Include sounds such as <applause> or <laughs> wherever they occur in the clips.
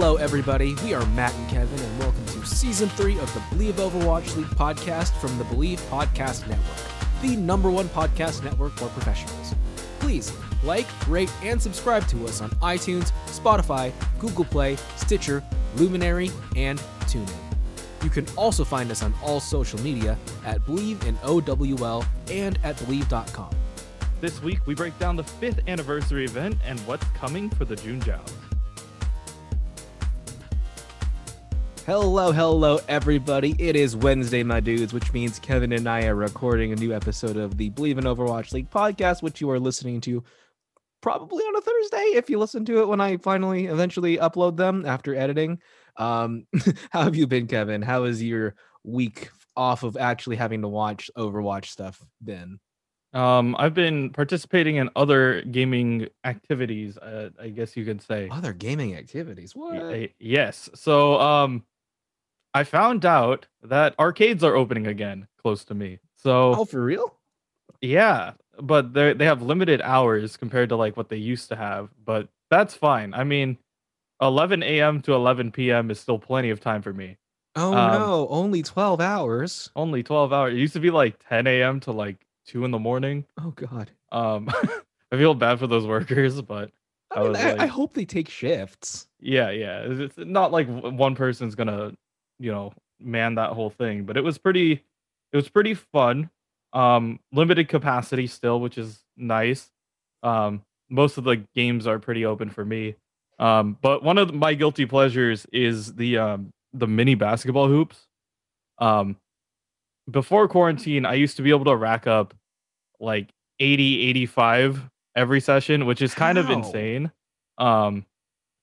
Hello, everybody. We are Matt and Kevin, and welcome to season three of the Believe Overwatch League podcast from the Believe Podcast Network, the number one podcast network for professionals. Please like, rate, and subscribe to us on iTunes, Spotify, Google Play, Stitcher, Luminary, and TuneIn. You can also find us on all social media at Believe in OWL and at Believe.com. This week, we break down the fifth anniversary event and what's coming for the June Joust. Hello, hello, everybody. It is Wednesday, my dudes, which means Kevin and I are recording a new episode of the Believe in Overwatch League podcast, which you are listening to probably on a Thursday if you listen to it when I finally eventually upload them after editing. Um, <laughs> how have you been, Kevin? How has your week off of actually having to watch Overwatch stuff been? Um, I've been participating in other gaming activities, uh, I guess you could say. Other gaming activities. What? uh, Yes. So, um, I found out that arcades are opening again close to me. So, Oh, for real? yeah, but they they have limited hours compared to like what they used to have, but that's fine. I mean, 11 a.m. to 11 p.m. is still plenty of time for me. Oh Um, no, only 12 hours. Only 12 hours. It used to be like 10 a.m. to like 2 in the morning. Oh god. Um, <laughs> I feel bad for those workers, but I, I mean, I, I like- hope they take shifts. yeah, yeah, it's it's not like one person's gonna, you know, man that whole thing. But it was pretty, it was pretty fun. Um, limited capacity still, which is nice. Um, most of the games are pretty open for me. Um, but one of my guilty pleasures is the um the mini basketball hoops. Um, before quarantine, I used to be able to rack up like 80, 85 every session, which is kind of insane. Um,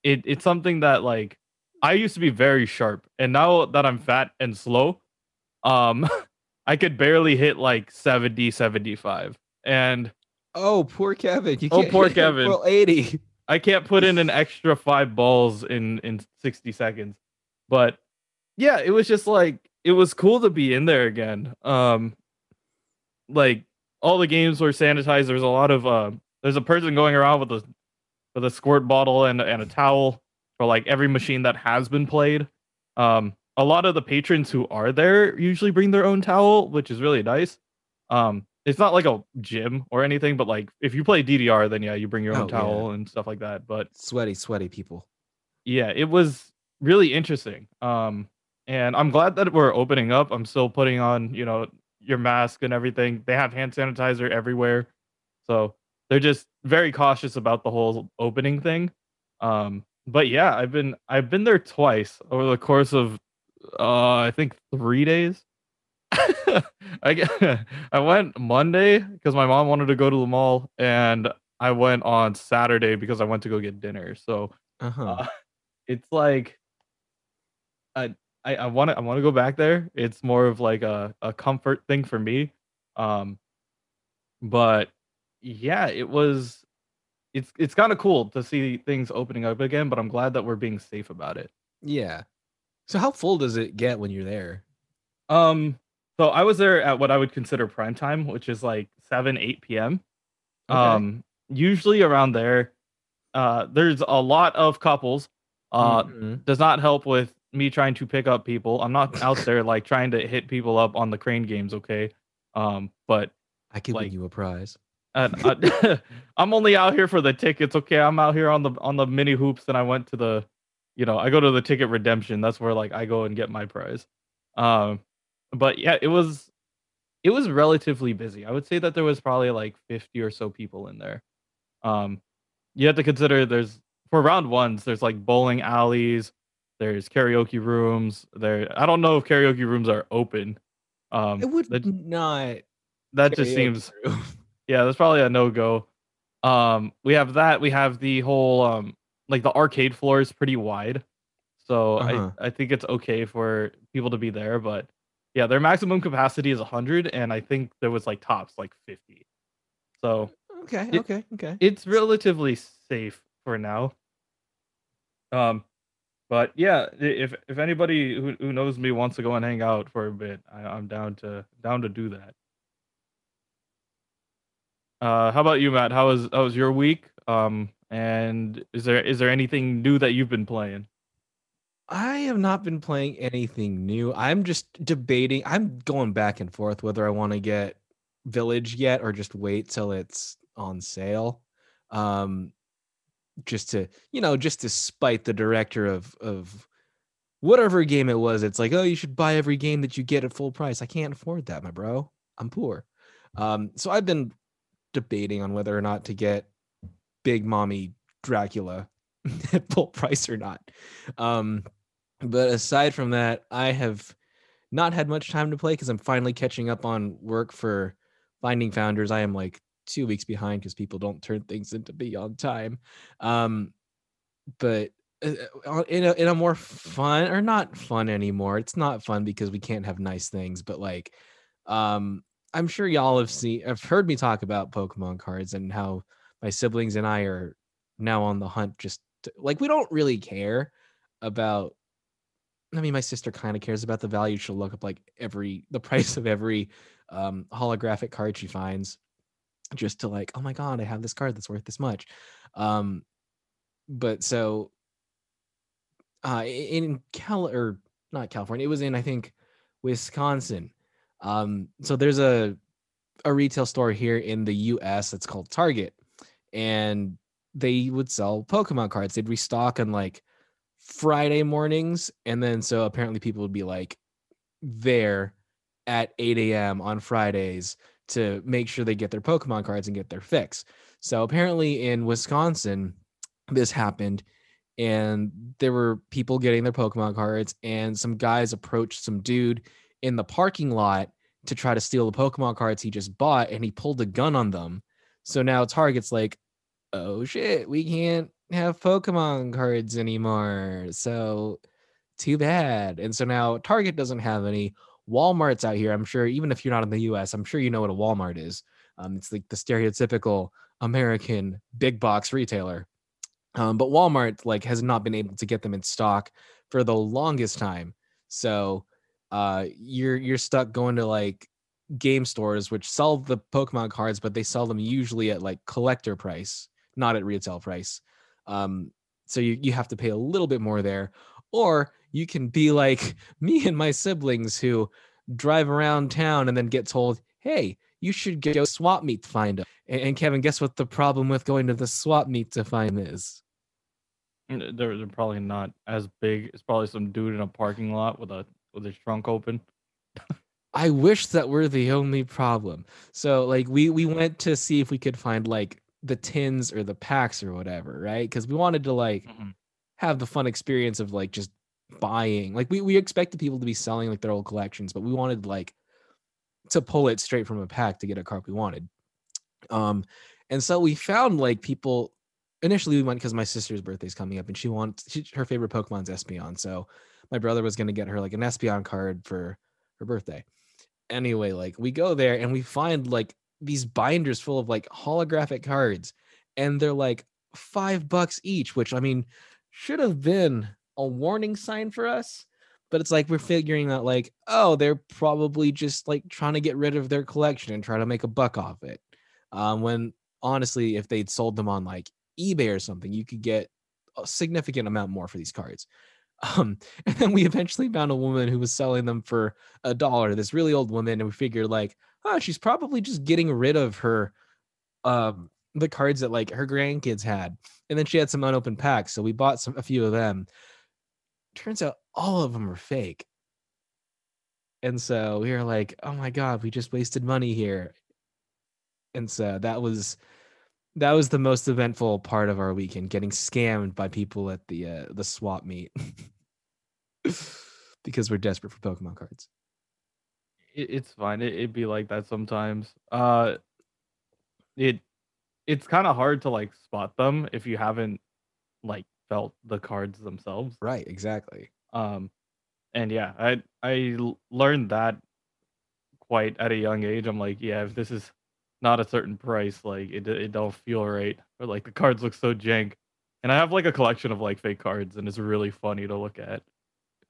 it it's something that like I used to be very sharp, and now that I'm fat and slow, um, <laughs> I could barely hit like 70, 75. and Oh, poor Kevin. You Oh, can't poor Kevin. Well, 80. I can't put in an <laughs> extra five balls in in 60 seconds. But yeah, it was just like it was cool to be in there again. Um like all the games were sanitized. There's a lot of uh there's a person going around with a with a squirt bottle and and a towel for like every machine that has been played. Um a lot of the patrons who are there usually bring their own towel, which is really nice. Um it's not like a gym or anything, but like if you play DDR, then yeah, you bring your own Oh, yeah. towel and stuff like that. But Sweaty, sweaty people. yeah, it was really interesting. Um, and I'm glad that we're opening up. I'm still putting on, you know, your mask and everything. They have hand sanitizer everywhere, so they're just very cautious about the whole opening thing. Um, but yeah, I've been I've been there twice over the course of uh, I think three days. <laughs> I <laughs> I went Monday because my mom wanted to go to the mall, and I went on Saturday because I went to go get dinner. So Uh-huh. uh, it's like I I want to I want to go back there. It's more of like a a comfort thing for me. Um but yeah, it was it's it's kind of cool to see things opening up again, but I'm glad that we're being safe about it. yeah. So how full does it get when you're there? Um so I was there at what I would consider prime time, which is like 7 8 p.m. Okay. Um usually around there uh there's a lot of couples uh Mhm. does not help with me trying to pick up people. I'm not out there like trying to hit people up on the crane games, okay? Um, but I could win you a prize. Uh, <laughs> uh, I'm only out here for the tickets, okay? I'm out here on the on the mini hoops, and I went to the, you know, I go to the ticket redemption. That's where like I go and get my prize. Um, but yeah, it was it was relatively busy. I would say that there was probably like 50 or so people in there. Um, you have to consider there's for round ones, there's like bowling alleys, there's karaoke rooms. There, I don't know if karaoke rooms are open. Um, It would that, not. that just seems. Yeah, that's probably a no go. Um, we have that. We have the whole um, like the arcade floor is pretty wide, so Uh-huh. I I think it's okay for people to be there. But yeah, their maximum capacity is 100, and I think there was like tops like 50. So Okay, It- okay, okay. it's relatively safe for now. Um, but yeah, if if anybody who, who knows me wants to go and hang out for a bit, I, I'm down to down to do that. Uh, how about you, Matt? How was how was your week? Um, and is there is there anything new that you've been playing? I have not been playing anything new. I'm just debating. I'm going back and forth whether I want to get Village yet or just wait till it's on sale. Um, just to you know, just to spite the director of of whatever game it was. It's like, oh, you should buy every game that you get at full price. I can't afford that, my bro. I'm poor. Um, so I've been debating on whether or not to get Big Mommy Dracula <laughs> at full price or not. Um, but aside from that, I have not had much time to play because I'm finally catching up on work for Finding Founders. I am like two weeks behind because people don't turn things into be on time. Um, but uh, uh, in a in a more fun or not fun anymore. It's not fun because we can't have nice things, but like um I'm sure y'all have seen have heard me talk about Pokemon cards and how my siblings and I are now on the hunt just to, like we don't really care about I mean my sister kind of cares about the value. She'll look up like every the <laughs> price of every um holographic card she finds just to like, oh my god, I have this card that's worth this much. Um but so uh, in Cal or not California, it was in I think Wisconsin. Um, so there's a a retail store here in the U.S. that's called Target, and they would sell Pokemon cards. They'd restock on like Friday mornings, and then so apparently people would be like there at 8 a.m. on Fridays to make sure they get their Pokemon cards and get their fix. So apparently in Wisconsin, this happened and there were people getting their Pokemon cards, and some guys approached some dude in the parking lot to try to steal the Pokemon cards he just bought, and he pulled a gun on them. So now Target's like, oh shit, we can't have Pokemon cards anymore. So too bad. And so now Target doesn't have any. Walmart's out here. I'm sure, even if you're not in the US, I'm sure you know what a Walmart is. Um, it's like the stereotypical American big box retailer. Um, but Walmart like has not been able to get them in stock for the longest time. So uh, you're you're stuck going to like game stores which sell the Pokemon cards, but they sell them usually at like collector price, not at retail price. Um, so you you have to pay a little bit more there, or you can be like <laughs> me and my siblings who drive around town and then get told, "Hey, you should go swap meet to find them." And, Kevin, guess what the problem with going to the swap meet to find is? They're they're probably not as big. It's probably some dude in a parking lot with a with his trunk open. I wish that were the only problem. So like we we went to see if we could find like the tins or the packs or whatever, right? Because we wanted to like mm-hmm. have the fun experience of like just buying. Like we we expected people to be selling like their old collections, but we wanted like to pull it straight from a pack to get a card we wanted. Um, and so we found like people initially we went because my sister's birthday is coming up and she wants she, her favorite Pokemon's Espeon. So my brother was gonna get her like an Espeon card for her birthday. Anyway, like we go there and we find like these binders full of like holographic cards, and they're like five bucks each, which I mean should have been a warning sign for us. But it's like we're figuring out like, oh, they're probably just like trying to get rid of their collection and try to make a buck off it. Um, when honestly, if they'd sold them on like eBay or something, you could get a significant amount more for these cards. Um, <laughs> and then we eventually found a woman who was selling them for a dollar, this really old woman, and we figured like, oh, she's probably just getting rid of her um the cards that like her grandkids had. And then she had some unopened packs. So we bought some a few of them. Turns out all of them are fake. And so we were like, oh my God, we just wasted money here. And so that was that was the most eventful part of our weekend getting scammed by people at the uh, the swap meet <laughs> <laughs> because we're desperate for pokemon cards. It, it's fine. It, it'd be like that sometimes. Uh it it's kind of hard to like spot them if you haven't like felt the cards themselves. Right exactly. Um and yeah i i learned that quite at a young age. I'm like yeah if this is not a certain price, like it it don't feel right, or like the cards look so jank. And I have like a collection of like fake cards, and it's really funny to look at.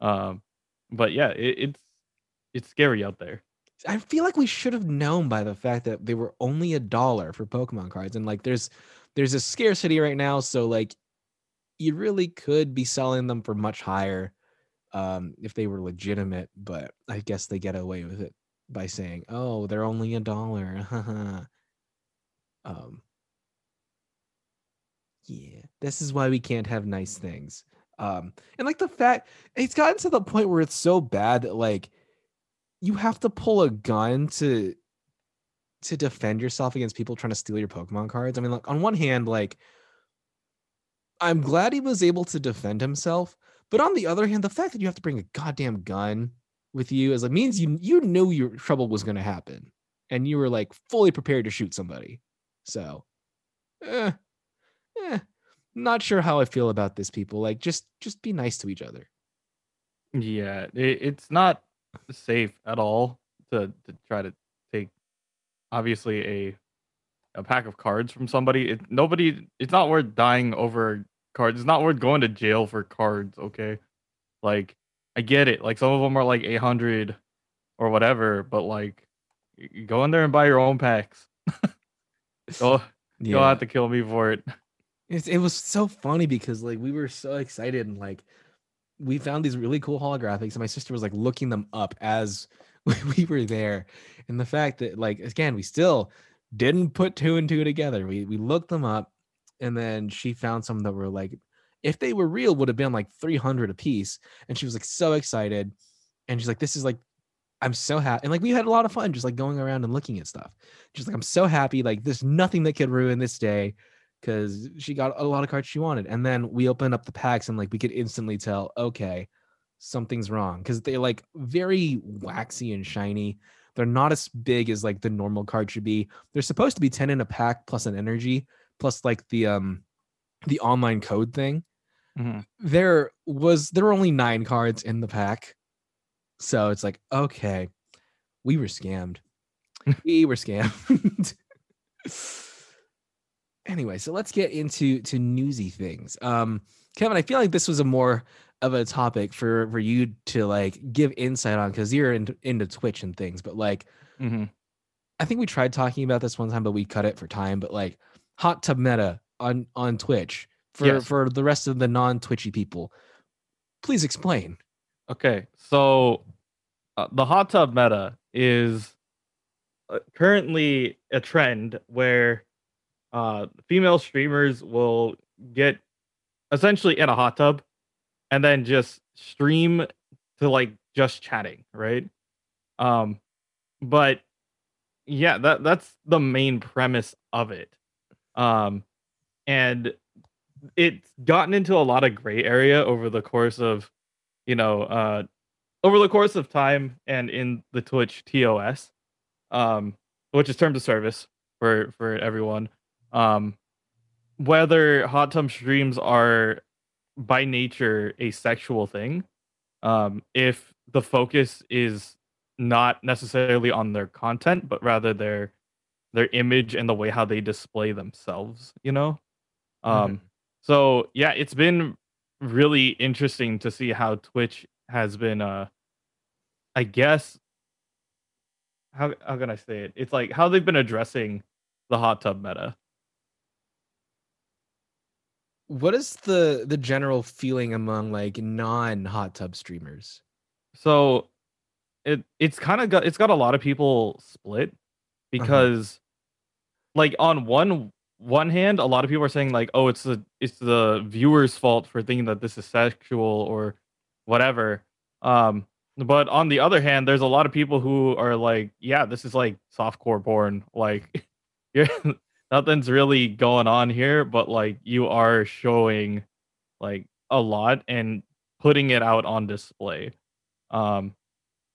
Um, but yeah, it, it's it's scary out there. I feel like we should have known by the fact that they were only a dollar for Pokemon cards, and like there's there's a scarcity right now, so like you really could be selling them for much higher. um, if they were legitimate, but I guess they get away with it by saying, "Oh, they're only a dollar." <laughs> um, yeah, this is why we can't have nice things. Um, and like the fact it's gotten to the point where it's so bad that like you have to pull a gun to to defend yourself against people trying to steal your Pokemon cards. I mean, like on one hand, like I'm glad he was able to defend himself, but on the other hand, the fact that you have to bring a goddamn gun with you is like means you you knew your trouble was going to happen, and you were like fully prepared to shoot somebody. So, eh, eh, not sure how I feel about this. People like just just be nice to each other. Yeah, it, it's not safe at all to to try to take obviously a a pack of cards from somebody. It, nobody. It's not worth dying over cards. It's not worth going to jail for cards. Okay, like I get it. Like some of them are like eight hundred or whatever, but like go in there and buy your own packs. <laughs> go, yeah. you'll have to kill me for it. It's, it was so funny because like we were so excited and like we found these really cool holographics and my sister was like looking them up as <laughs> we were there. And the fact that like again we still didn't put two and two together. We we looked them up and then she found some that were like if they were real would have been like 300 a piece and she was like so excited. And she's like this is like i'm so happy and like we had a lot of fun just like going around and looking at stuff. Just like i'm so happy. Like there's nothing that could ruin this day because she got a lot of cards she wanted. And then we opened up the packs and like we could instantly tell, okay, something's wrong because they're like very waxy and shiny. They're not as big as like the normal card should be. They're supposed to be 10 in a pack plus an energy, plus like the um the online code thing. Mm-hmm. There was there were only nine cards in the pack. So it's like, okay, we were scammed. <laughs> we were scammed. <laughs> anyway, so let's get into to newsy things. Um, Kevin, I feel like this was a more of a topic for for you to like give insight on because you're in, into Twitch and things. But like, mm-hmm. I think we tried talking about this one time, but we cut it for time. But like, hot tub meta on on Twitch for yes. for the rest of the non Twitchy people. Please explain. Okay, so uh, the hot tub meta is uh, currently a trend where uh, female streamers will get essentially in a hot tub and then just stream to like just chatting, right? Um, but yeah, that that's the main premise of it. Um, and it's gotten into a lot of gray area over the course of, you know, uh, over the course of time and in the Twitch TOS, um, which is terms of service for for everyone um, whether hot tub streams are by nature a sexual thing, um, if the focus is not necessarily on their content, but rather their their image and the way how they display themselves, you know. Um, mm-hmm. so yeah, it's been really interesting to see how Twitch has been uh I guess how how can I say it? It's like how they've been addressing the hot tub meta what is the the general feeling among like non hot tub streamers? So it it's kind of got it's got a lot of people split uh-huh. because uh-huh. like on one one hand a lot of people are saying like oh it's the it's the viewer's fault for thinking that this is sexual or whatever um but on the other hand there's a lot of people who are like yeah this is like softcore porn like <laughs> you're nothing's really going on here, but like you are showing like a lot and putting it out on display. Um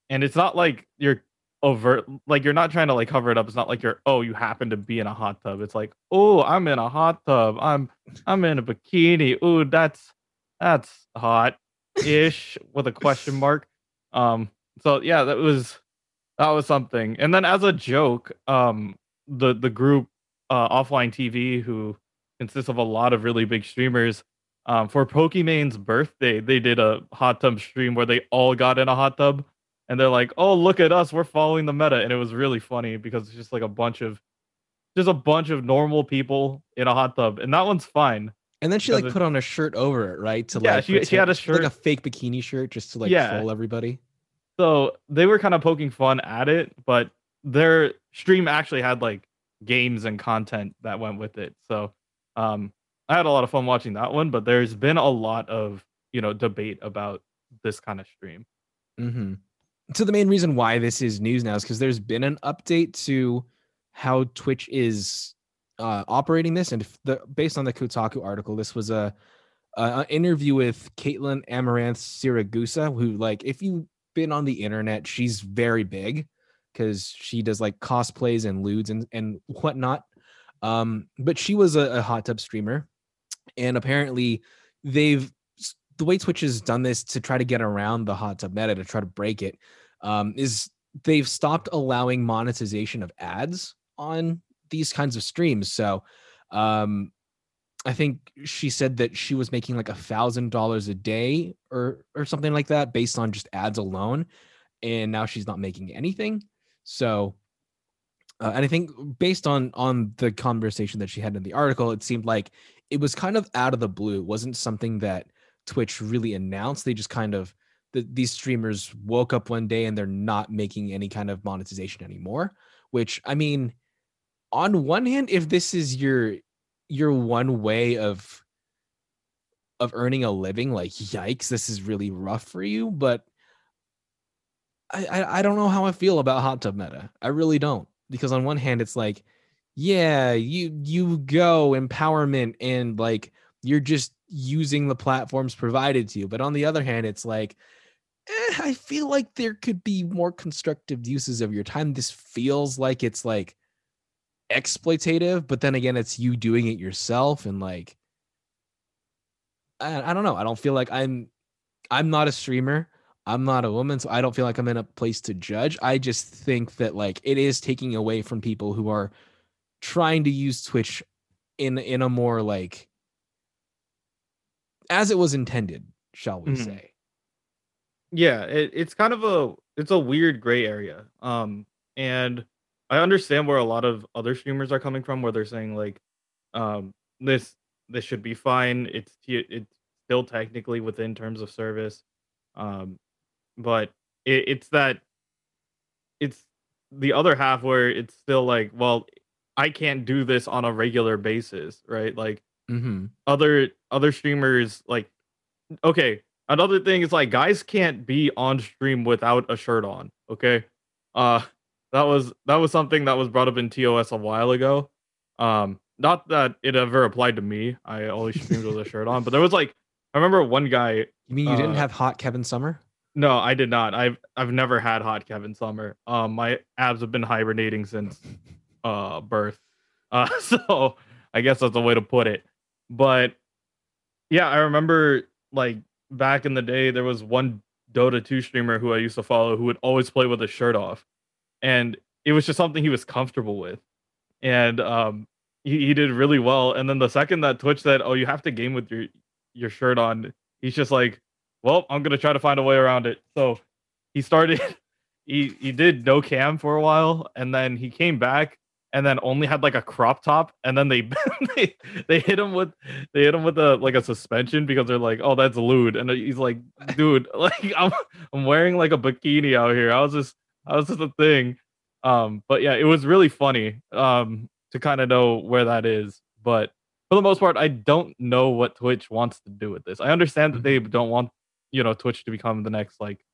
and it's not like you're overt like you're not trying to like cover it up. It's not like you're oh you happen to be in a hot tub. It's like, "Oh, I'm in a hot tub. I'm I'm in a bikini. Ooh, that's that's hot ish <laughs> with a question mark." Um so yeah, that was that was something. And then as a joke, um the the group uh, offline TV, who consists of a lot of really big streamers. Um, for Pokimane's birthday, they did a hot tub stream where they all got in a hot tub, and they're like, "Oh, look at us, we're following the meta," and it was really funny because it's just like a bunch of, just a bunch of normal people in a hot tub, and that one's fine. And then she like put on a shirt over it, right? To yeah, like she, she had a shirt like a fake bikini shirt just to like yeah. fool everybody. So they were kind of poking fun at it, but their stream actually had like games and content that went with it. So um I had a lot of fun watching that one, but there's been a lot of, you know, debate about this kind of stream. Mm-hmm. So the main reason why this is news now is because there's been an update to how Twitch is uh, operating this, and the, based on the Kotaku article, this was a, an interview with Kaitlyn Amouranth Siragusa, who, like, if you've been on the internet, she's very big because she does like cosplays and lewds and and whatnot. Um, but she was a, a hot tub streamer, and apparently they've the way Twitch has done this to try to get around the hot tub meta to try to break it um, is they've stopped allowing monetization of ads on these kinds of streams. So um, I think she said that she was making like a thousand dollars a day or or something like that based on just ads alone, and now she's not making anything. So, uh, and I think based on on the conversation that she had in the article, it seemed like it was kind of out of the blue. It wasn't something that Twitch really announced. They just kind of the, these streamers woke up one day and they're not making any kind of monetization anymore. Which I mean, on one hand, if this is your your one way of of earning a living, like yikes, this is really rough for you. But I, I, don't know how I feel about hot tub meta. I really don't. Because on one hand, it's like, yeah, you you go empowerment and like you're just using the platforms provided to you. But on the other hand, it's like, eh, I feel like there could be more constructive uses of your time. This feels like it's like exploitative, but then again, it's you doing it yourself and like I, I don't know. I don't feel like I'm I'm not a streamer. I'm not a woman, so I don't feel like I'm in a place to judge. I just think that like it is taking away from people who are trying to use Twitch in in a more like as it was intended, shall we mm-hmm. say. Yeah, it, it's kind of a it's a weird gray area. Um and I understand where a lot of other streamers are coming from, where they're saying like, um, this this should be fine. It's it's still technically within terms of service, um, but it, it's that it's the other half where it's still like, well, I can't do this on a regular basis, right? Like mm-hmm. other other streamers, like okay. Another thing is like guys can't be on stream without a shirt on. Okay, uh, that was that was something that was brought up in TOS a while ago. Um, not that it ever applied to me. I always streamed with a shirt on, but there was like I remember one guy. You mean you uh, didn't have hot Kevin Summer? No, I did not. I've I've never had hot Kevin Summer. Um, my abs have been hibernating since uh birth. <laughs> Uh, so I guess that's a way to put it. But yeah, I remember like back in the day, there was one Dota 2 streamer who I used to follow who would always play with his shirt off and it was just something he was comfortable with, and um, he, he did really well. And then the second that Twitch said, "Oh, you have to game with your your shirt on," he's just like, "Well, I'm gonna try to find a way around it." So he started. <laughs> he he did no cam for a while, and then he came back and then only had like a crop top and then they <laughs> they, they hit him with they hit him with a like a suspension because they're like oh that's lewd and he's like <laughs> dude like i'm i'm wearing like a bikini out here i was just i was just a thing. Um, but yeah, it was really funny um, to kind of know where that is. But for the most part, I don't know what Twitch wants to do with this. I understand that they mm-hmm. don't want you know Twitch to become the next like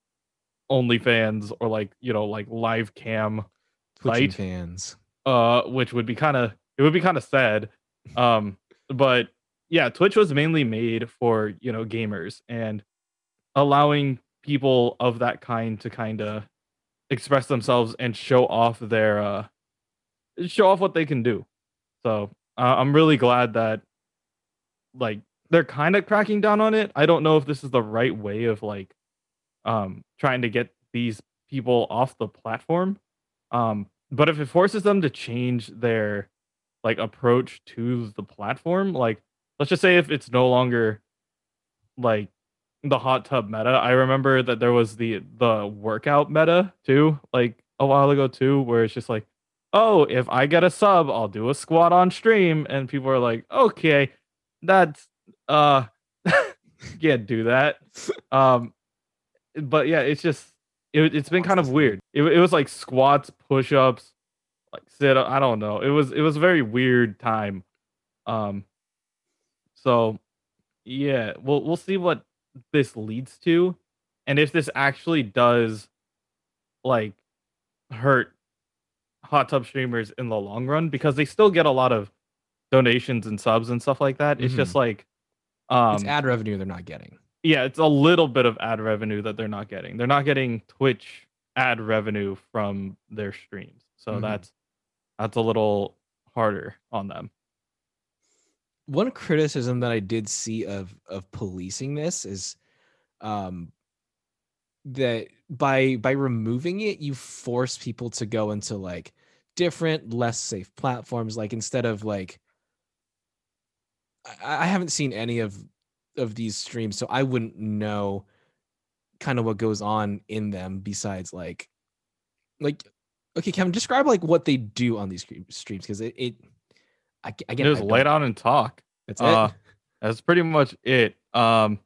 OnlyFans or like you know like live cam Twitch fans. Uh, which would be kind of it would be kind of sad. Um, but yeah, Twitch was mainly made for you know gamers and allowing people of that kind to kind of express themselves and show off their uh show off what they can do. So uh, I'm really glad that like they're kind of cracking down on it. I don't know if this is the right way of like um trying to get these people off the platform. Um but if it forces them to change their like approach to the platform, like let's just say if it's no longer like the hot tub meta. I remember that there was the the workout meta too, like a while ago too, where it's just like, oh, if I get a sub, I'll do a squat on stream, and people are like, okay, that's uh <laughs> can't do that. Um but yeah, it's just it, it's been kind of weird. It, it was like squats, push-ups, like sit up. I don't know. It was it was a very weird time. Um so yeah, we'll we'll see what this leads to and if this actually does like hurt hot tub streamers in the long run because they still get a lot of donations and subs and stuff like that. It's just like um it's ad revenue they're not getting. yeah, it's a little bit of ad revenue that they're not getting. They're not getting Twitch ad revenue from their streams. So Mhm. that's that's a little harder on them. one criticism that I did see of of policing this is um that by by removing it you force people to go into like different less safe platforms like instead of like I, I haven't seen any of of these streams so I wouldn't know kind of what goes on in them besides like like okay Kevin describe like what they do on these streams because it, it i, Just I lay don't- down and talk. that's it uh, That's pretty much it. Um,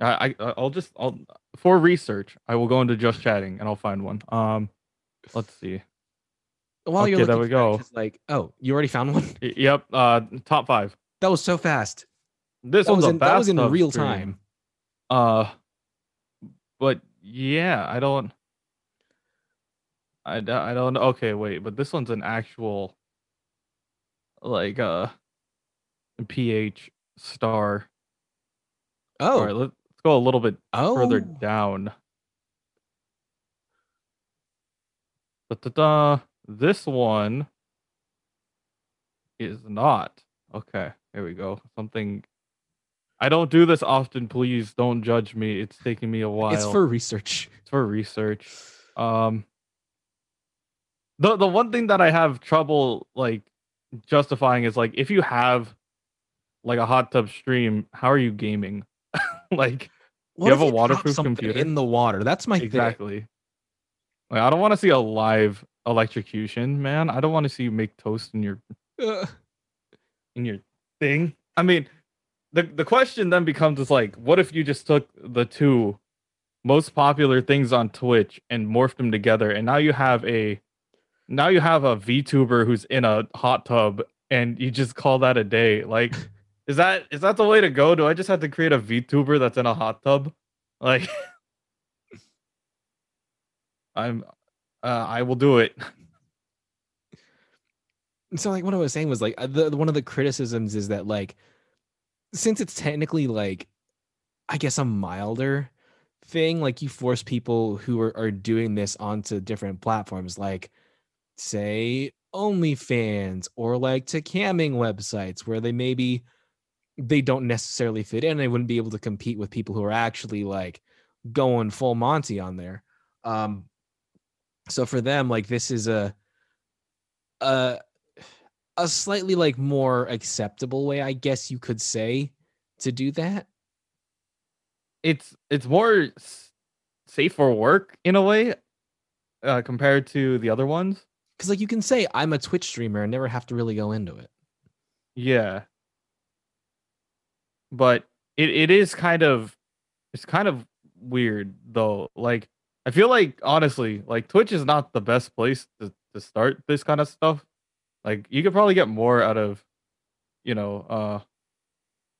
I, I I'll just I'll for research I will go into just chatting and I'll find one. Um, let's see. While you're Okay, there we that, go. like, oh, you already found one? Yep. Uh, top five. That was so fast. This That was in, that was in real stream. time. Uh, but yeah, I don't. I, I don't okay wait but this one's an actual like uh ph star Oh, all right let's go a little bit oh, further down Da-da-da. This one is not. Okay, here we go. Something. I don't do this often. Please don't judge me. It's taking me a while. it's for research. It's for research. Um. The the one thing that I have trouble like justifying is like if you have like a hot tub stream, how are you gaming? <laughs> like What have a waterproof computer? in the water? That's my thing. exactly. Like I don't want to see a live electrocution, man. I don't want to see you make toast in your Uh, <laughs> in your thing. I mean, the the question then becomes is like, what if you just took the two most popular things on Twitch and morphed them together, and now you have a now you have a VTuber who's in a hot tub, and you just call that a day. Like, is that is that the way to go? Do I just have to create a VTuber that's in a hot tub? Like, <laughs> I'm, uh, I will do it. So like what I was saying was like uh, the, the- one of the criticisms is that like since it's technically like I guess a milder thing, like you force people who are, are doing this onto different platforms, like say OnlyFans or like to camming websites where they maybe they don't necessarily fit in. They wouldn't be able to compete with people who are actually like going full Monty on there. Um, so for them, like this is a a a slightly like more acceptable way, I guess you could say, to do that. it's it's more safe for work in a way uh, compared to the other ones. Because like you can say I'm a Twitch streamer and never have to really go into it. Yeah, but it, it is kind of it's kind of weird though. Like I feel like honestly, like Twitch is not the best place to, to start this kind of stuff. Like you could probably get more out of you know uh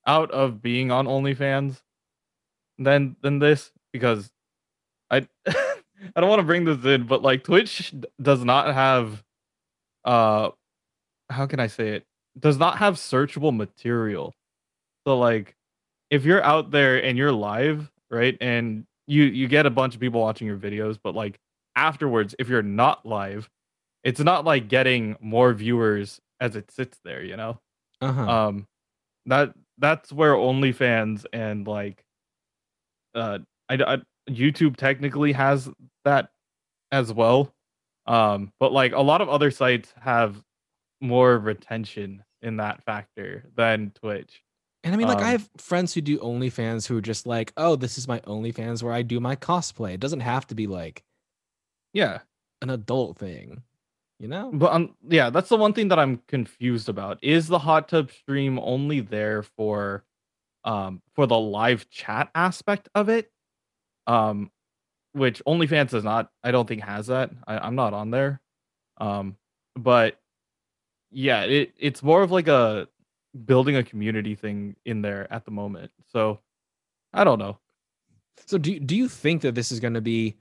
out of being on OnlyFans than than this because I <laughs> I don't want to bring this in, but like Twitch does not have uh how can I say it? Does not have searchable material. So like if you're out there and you're live, right? And you you get a bunch of people watching your videos, but like afterwards if you're not live, it's not like getting more viewers as it sits there, you know? Uh-huh. um that that's where OnlyFans and like uh I, I YouTube technically has that as well um but like a lot of other sites have more retention in that factor than Twitch and I mean, like, I um, have friends who do OnlyFans who are just like, oh, this is my OnlyFans where I do my cosplay. It doesn't have to be like yeah an adult thing, you know? but um yeah that's the one thing that I'm confused about is the hot tub stream only there for um, for the live chat aspect of it, um, which OnlyFans does not. I don't think has that. I, I'm not on there, um, but yeah, it it's more of like a building a community thing in there at the moment. So I don't know. So do do you think that this is going to be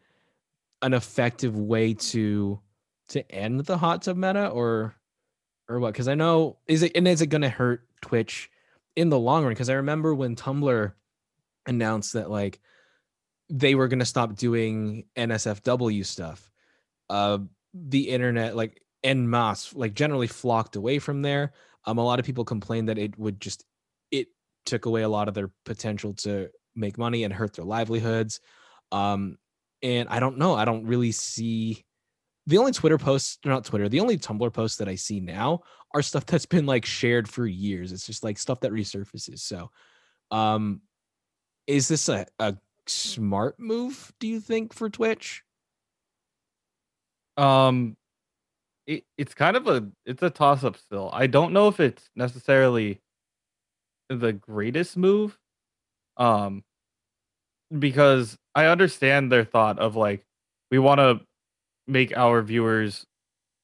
an effective way to to end the hot tub meta or or what? Because I know is it and is it going to hurt Twitch in the long run? Because I remember when Tumblr announced that like they were going to stop doing NSFW stuff. Uh, the internet like en masse like generally flocked away from there. Um, a lot of people complained that it would just it took away a lot of their potential to make money and hurt their livelihoods. Um, and I don't know. I don't really see the only Twitter posts, not Twitter, the only Tumblr posts that I see now are stuff that's been like shared for years. It's just like stuff that resurfaces. So, um, is this a, a smart move, do you think, for Twitch? Um, it, it's kind of a it's a toss up still. I don't know if it's necessarily the greatest move. Um, because I understand their thought of like we want to make our viewers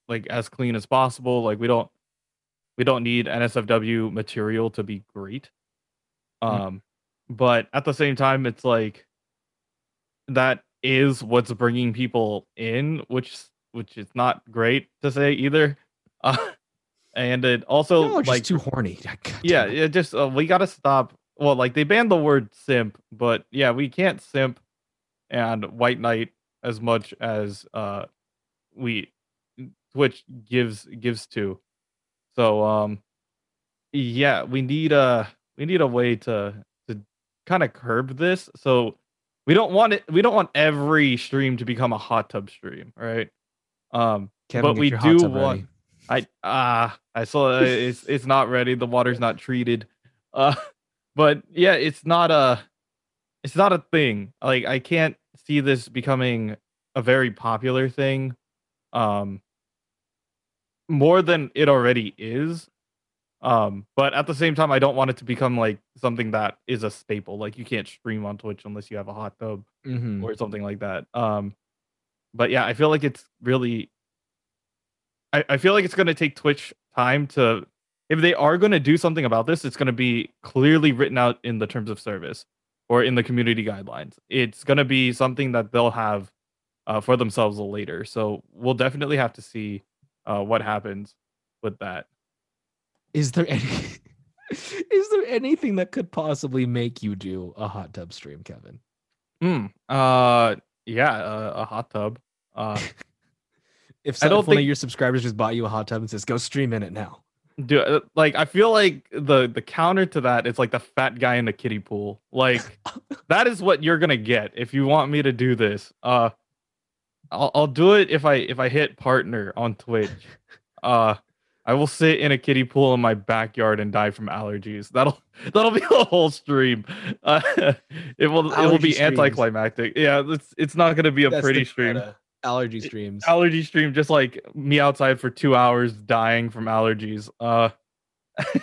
like as clean as possible. Like we don't we don't need NSFW material to be great. Hmm. Um, mm. but at the same time, it's like that is what's bringing people in, which which is not great to say either. <laughs> Uh, and it also no, like too horny. <laughs> yeah, it just uh, we got to stop. Well, like they banned the word simp, but yeah, we can't simp and white knight as much as uh we Twitch gives gives to. So um yeah, we need a we need a way to to kind of curb this. So we don't want it we don't want every stream to become a hot tub stream, right? Um Kevin, but we do want ready. I ah uh, I saw it's <laughs> it's not ready. The water's not treated. Uh <laughs> but yeah, it's not a it's not a thing. Like I can't see this becoming a very popular thing um more than it already is um but at the same time i don't want it to become like something that is a staple. Like you can't stream on twitch unless you have a hot tub mm-hmm. or something like that. Um but yeah i feel like it's really i, I feel like it's going to take twitch time to if they are going to do something about this it's going to be clearly written out in the terms of service or in the community guidelines it's going to be something that they'll have uh, for themselves later. So we'll definitely have to see uh, what happens with that. Is there any? <laughs> is there anything that could possibly make you do a hot tub stream, Kevin? Hmm. Uh. Yeah. Uh, a hot tub. Uh. <laughs> if, so, I don't if think... one of your subscribers just bought you a hot tub and says, "Go stream in it now." Do uh, like I feel like the the counter to that is like the fat guy in the kiddie pool. Like <laughs> that is what you're gonna get if you want me to do this. Uh I'll I'll do it if I if I hit partner on Twitch. Uh I will sit in a kiddie pool in my backyard and die from allergies. That'll <laughs> that'll be the whole stream. Uh, <laughs> it will Allergy it will be streams. anticlimactic. Yeah, it's it's not gonna be a That's pretty stream. Allergy streams. Allergy stream, just like me outside for two hours dying from allergies. Uh, <laughs>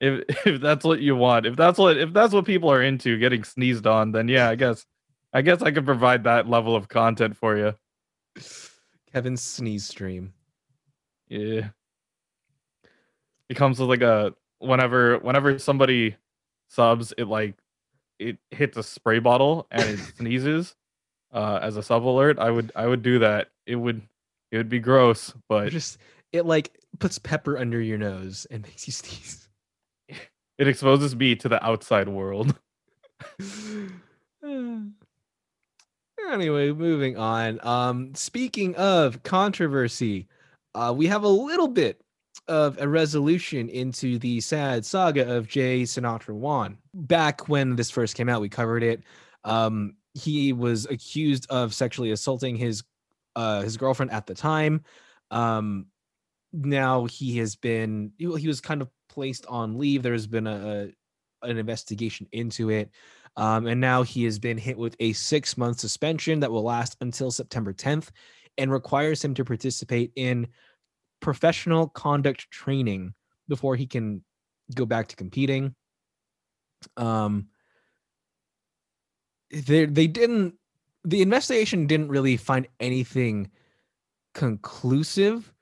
if if that's what you want, if that's what if that's what people are into, getting sneezed on, then yeah, I guess I guess I could provide that level of content for you. Kevin's sneeze stream. Yeah. It comes with like a whenever whenever somebody subs, it like it hits a spray bottle and it <laughs> sneezes uh as a sub alert. I would I would do that. It would it would be gross, but it just it like puts pepper under your nose and <laughs> makes you sneeze. It exposes me to the outside world. <laughs> <sighs> Anyway, moving on. Um, speaking of controversy, uh, we have a little bit of a resolution into the sad saga of Jay Sinatraa Won. Back when this first came out, we covered it. Um, he was accused of sexually assaulting his uh, his girlfriend at the time. Um, now he has been he was kind of placed on leave. There has been a, a an investigation into it. Um, and now he has been hit with a six month suspension that will last until September 10th and requires him to participate in professional conduct training before he can go back to competing. Um, they they didn't. The investigation didn't really find anything conclusive.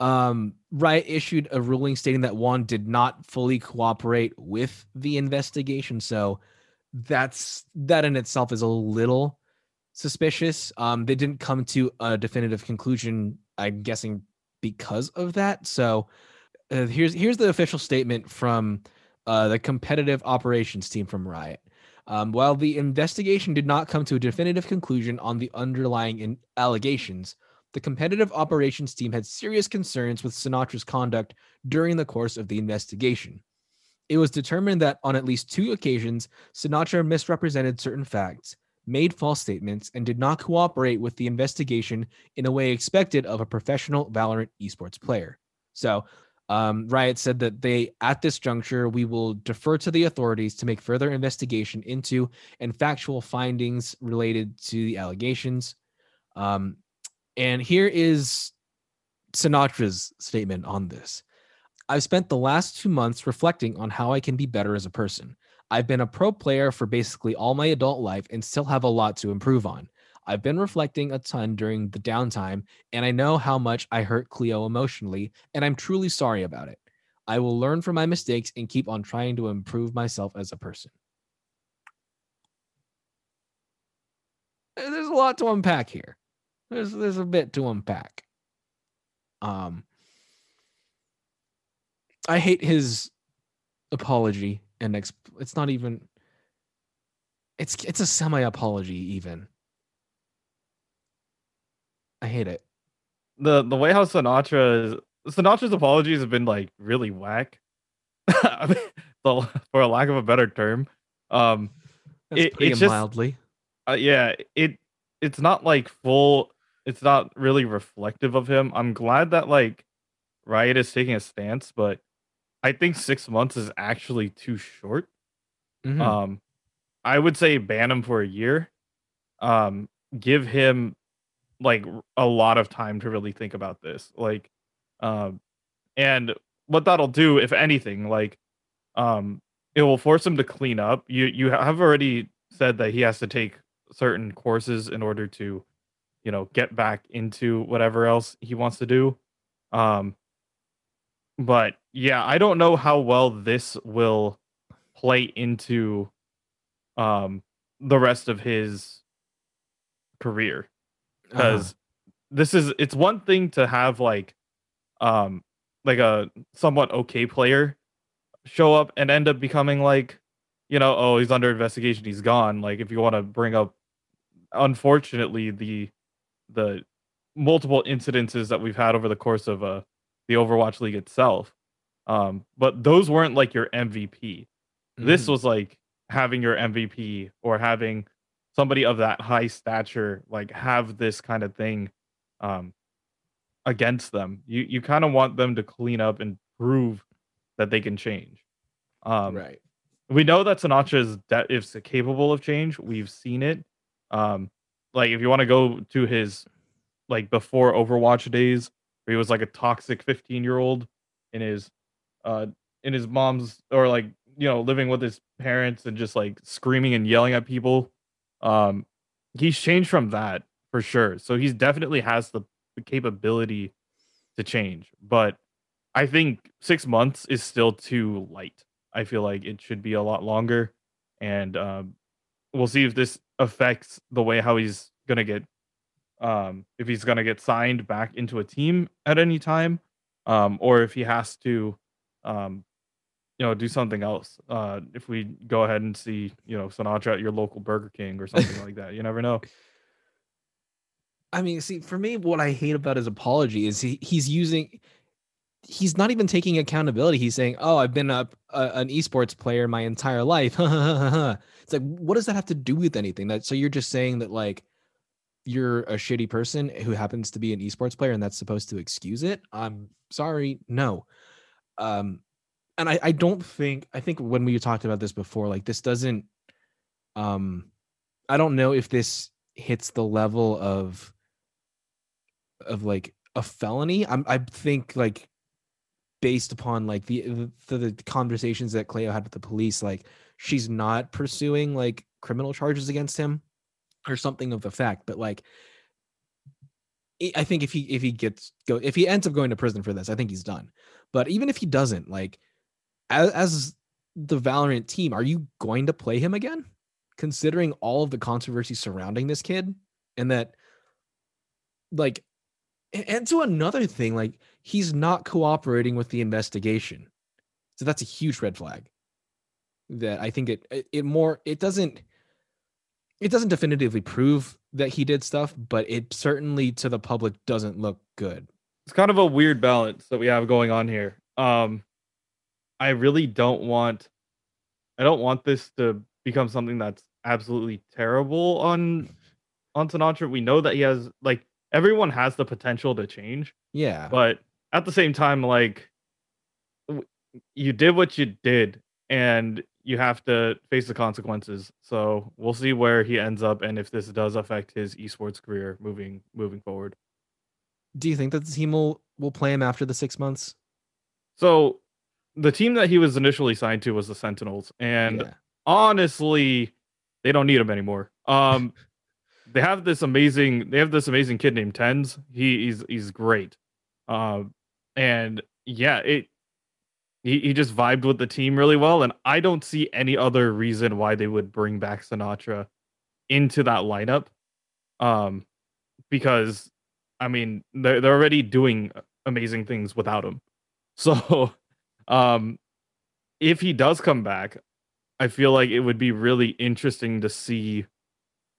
Um, Riot issued a ruling stating that Won did not fully cooperate with the investigation. So that's that in itself is a little suspicious. Um, they didn't come to a definitive conclusion. I'm guessing because of that. So uh, here's here's the official statement from uh, the competitive operations team from Riot. Um, while the investigation did not come to a definitive conclusion on the underlying in- allegations, the competitive operations team had serious concerns with Sinatraa's conduct during the course of the investigation. It was determined that on at least two occasions, Sinatraa misrepresented certain facts, made false statements, and did not cooperate with the investigation in a way expected of a professional Valorant esports player. So, um, Riot said that they, at this juncture, we will defer to the authorities to make further investigation into and factual findings related to the allegations. Um, and here is Sinatraa's statement on this. I've spent the last two months reflecting on how I can be better as a person. I've been a pro player for basically all my adult life and still have a lot to improve on. I've been reflecting a ton during the downtime, and I know how much I hurt Cleo emotionally, and I'm truly sorry about it. I will learn from my mistakes and keep on trying to improve myself as a person. There's a lot to unpack here. There's there's a bit to unpack. Um I hate his apology and exp- it's not even it's it's a semi apology even. I hate it. The the way how Sinatraa Sinatraa's apologies have been like really whack. I <laughs> mean, the, for a lack of a better term. Um That's It- it's just- mildly. uh, yeah, it it's not like full it's not really reflective of him. I'm glad that like Riot is taking a stance, but I think 6 months is actually too short. Mhm. Um, I would say ban him for a year. Um, give him like a lot of time to really think about this. Like, um, and what that'll do, if anything, like, um, it will force him to clean up. You you have already said that he has to take certain courses in order to, you know, get back into whatever else he wants to do. Um, but yeah, I don't know how well this will play into um the rest of his career Uh-huh. because this is it's one thing to have like um like a somewhat okay player show up and end up becoming like you know oh he's under investigation he's gone like if you want to bring up unfortunately the the multiple incidences that we've had over the course of uh the Overwatch League itself um but those weren't like your MVP this Mhm. was like having your MVP or having somebody of that high stature like have this kind of thing um against them. You you kind of want them to clean up and prove that they can change. Um right. we know that Sinatraa is that is capable of change. We've seen it. Um, like if you want to go to his like before Overwatch days, where he was like a toxic 15 year old in his uh in his mom's or like you know living with his parents and just like screaming and yelling at people. Um, he's changed from that for sure. So he's definitely has the, the capability to change, but I think six months is still too light. I feel like it should be a lot longer, and um, we'll see if this affects the way how he's gonna get, um, if he's gonna get signed back into a team at any time, um, or if he has to, um, you know, do something else. Uh, if we go ahead and see, you know, Sinatraa at your local Burger King or something like that, you never know. I mean, see, for me, what I hate about his apology is he, he's using, he's not even taking accountability. He's saying, "Oh, I've been a, a an esports player my entire life." <laughs> it's like, what does that have to do with anything? That so you're just saying that like you're a shitty person who happens to be an esports player, and that's supposed to excuse it? I'm sorry, no. Um, and I I don't think I think when we talked about this before, like this doesn't, um, I don't know if this hits the level of of like a felony. I'm I think like based upon like the the, the conversations that Cleo had with the police, like she's not pursuing like criminal charges against him or something of the fact. But like, I think if he if he gets go if he ends up going to prison for this, I think he's done. But even if he doesn't, like, as, as the Valorant team, are you going to play him again? Considering all of the controversy surrounding this kid, and that, like, and to another thing, like he's not cooperating with the investigation, so that's a huge red flag. That I think it it more it doesn't it doesn't definitively prove that he did stuff, but it certainly to the public doesn't look good. It's kind of a weird balance that we have going on here. Um I really don't want I don't want this to become something that's absolutely terrible on on Sinatraa. We know that he has like everyone has the potential to change. Yeah. But at the same time like you did what you did and you have to face the consequences. So we'll see where he ends up and if this does affect his esports career moving moving forward. Do you think that the team will will play him after the six months? So the team that he was initially signed to was the Sentinels, and yeah. honestly, they don't need him anymore. Um, <laughs> they have this amazing they have this amazing kid named TenZ. He, he's he's great. Um, and yeah, it he, he just vibed with the team really well, and I don't see any other reason why they would bring back Sinatraa into that lineup. Um, because I mean they're they're already doing amazing things without him. <laughs> So, um, if he does come back, I feel like it would be really interesting to see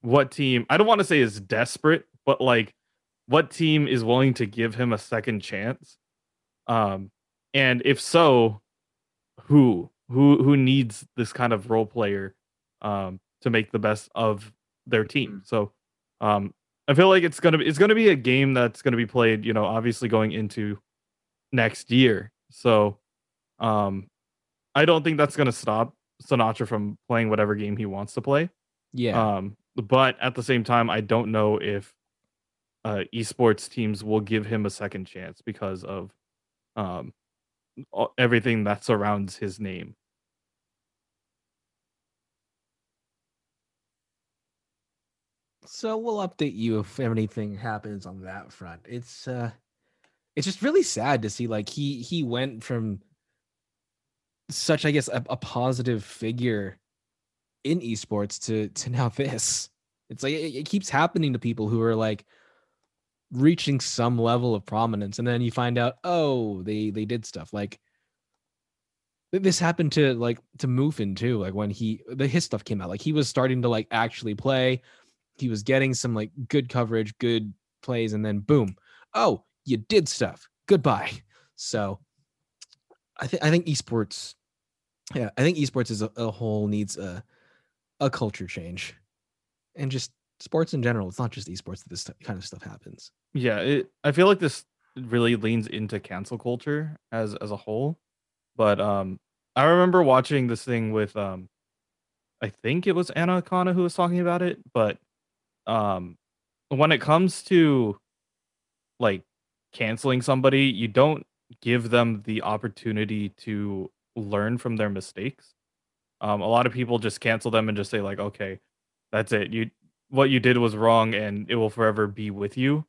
what team. I don't want to say is desperate, but like what team is willing to give him a second chance. Um, and if so, who who who needs this kind of role player um, to make the best of their team? Mm. So um, I feel like it's gonna be it's gonna be a game that's gonna be played. You know, obviously going into next year. So um, I don't think that's gonna stop Sinatraa from playing whatever game he wants to play. Yeah. Um, but at the same time, I don't know if uh, esports teams will give him a second chance because of um, everything that surrounds his name. So we'll update you if anything happens on that front. It's uh it's just really sad to see like he he went from such I guess a, a positive figure in esports to to now this. It's like it, it keeps happening to people who are like reaching some level of prominence and then you find out oh they they did stuff. Like this happened to like to Mufin too like when he the his stuff came out. Like he was starting to like actually play. He was getting some like good coverage good plays and then boom. Oh you did stuff. Goodbye. So i think i think esports yeah i think esports as a, a whole needs a a culture change and just sports in general. It's not just esports that this kind of stuff happens. Yeah, it, I feel like this really leans into cancel culture as as a whole. But um, I remember watching this thing with um, I think it was Anna Akana who was talking about it. But um, when it comes to like canceling somebody, you don't give them the opportunity to learn from their mistakes. Um, a lot of people just cancel them and just say like, okay, that's it. You what you did was wrong and it will forever be with you.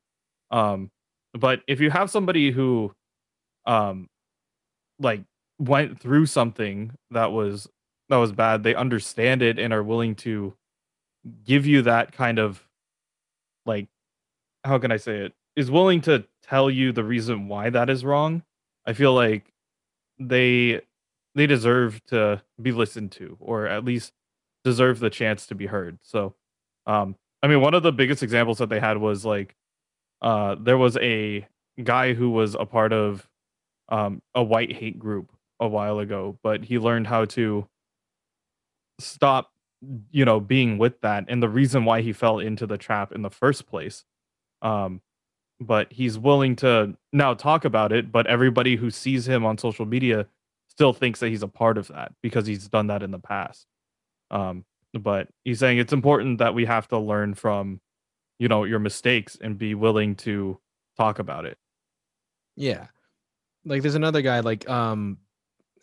Um, but if you have somebody who, um, like went through something that was that was bad, they understand it and are willing to give you that kind of like how can I say it is willing to tell you the reason why that is wrong. I feel like they they deserve to be listened to or at least deserve the chance to be heard. So um, I mean, one of the biggest examples that they had was like, uh, there was a guy who was a part of um, a white hate group a while ago, but he learned how to stop, you know, being with that, and the reason why he fell into the trap in the first place. Um, but he's willing to now talk about it, but everybody who sees him on social media still thinks that he's a part of that because he's done that in the past. Um, but he's saying it's important that we have to learn from you know your mistakes and be willing to talk about it yeah like there's another guy like um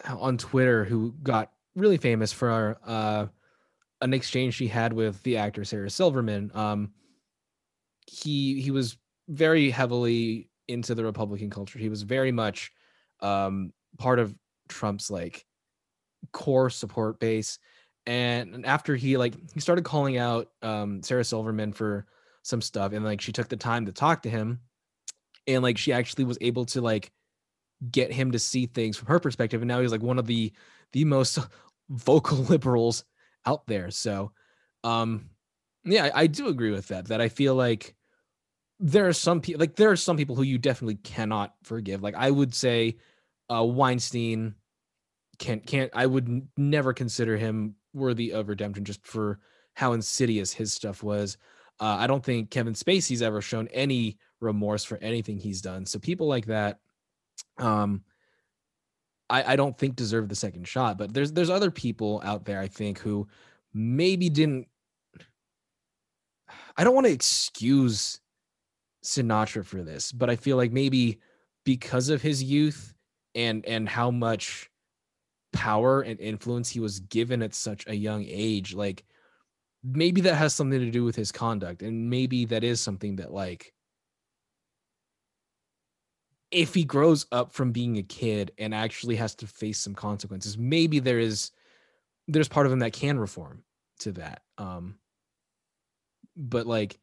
on twitter who got really famous for uh, an exchange she had with the actor Sarah Silverman. Um, he he was very heavily into the Republican culture. He was very much um, part of Trump's like core support base. And, after he like he started calling out um, Sarah Silverman for some stuff, and like she took the time to talk to him, and like she actually was able to like get him to see things from her perspective. And now he's like one of the the most <laughs> vocal liberals out there. So um yeah, I, I do agree with that. That I feel like there are some people like there are some people who you definitely cannot forgive. Like I would say uh Weinstein can't can't I would n- never consider him worthy of redemption just for how insidious his stuff was. Uh, I don't think Kevin Spacey's ever shown any remorse for anything he's done. So people like that, um, I, I don't think deserve the second shot. But there's there's other people out there I think who maybe didn't. I don't want to excuse Sinatraa for this, but I feel like maybe because of his youth and and how much power and influence he was given at such a young age, like maybe that has something to do with his conduct, and maybe that is something that like if he grows up from being a kid and actually has to face some consequences, maybe there is there's part of him that can reform to that. Um but like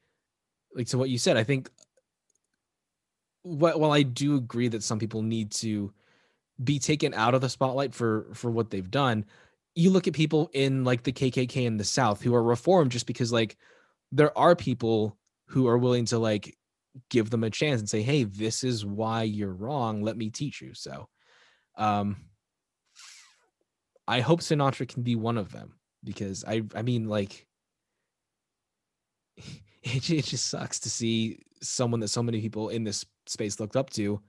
like to what you said, I think while I do agree that some people need to be taken out of the spotlight for for what they've done, you look at people in like the KKK in the South who are reformed just because like there are people who are willing to like give them a chance and say, "Hey, this is why you're wrong. Let me teach you." So, um, I hope Sinatraa can be one of them because I, I mean, like, <laughs> it, it just sucks to see someone that so many people in this space looked up to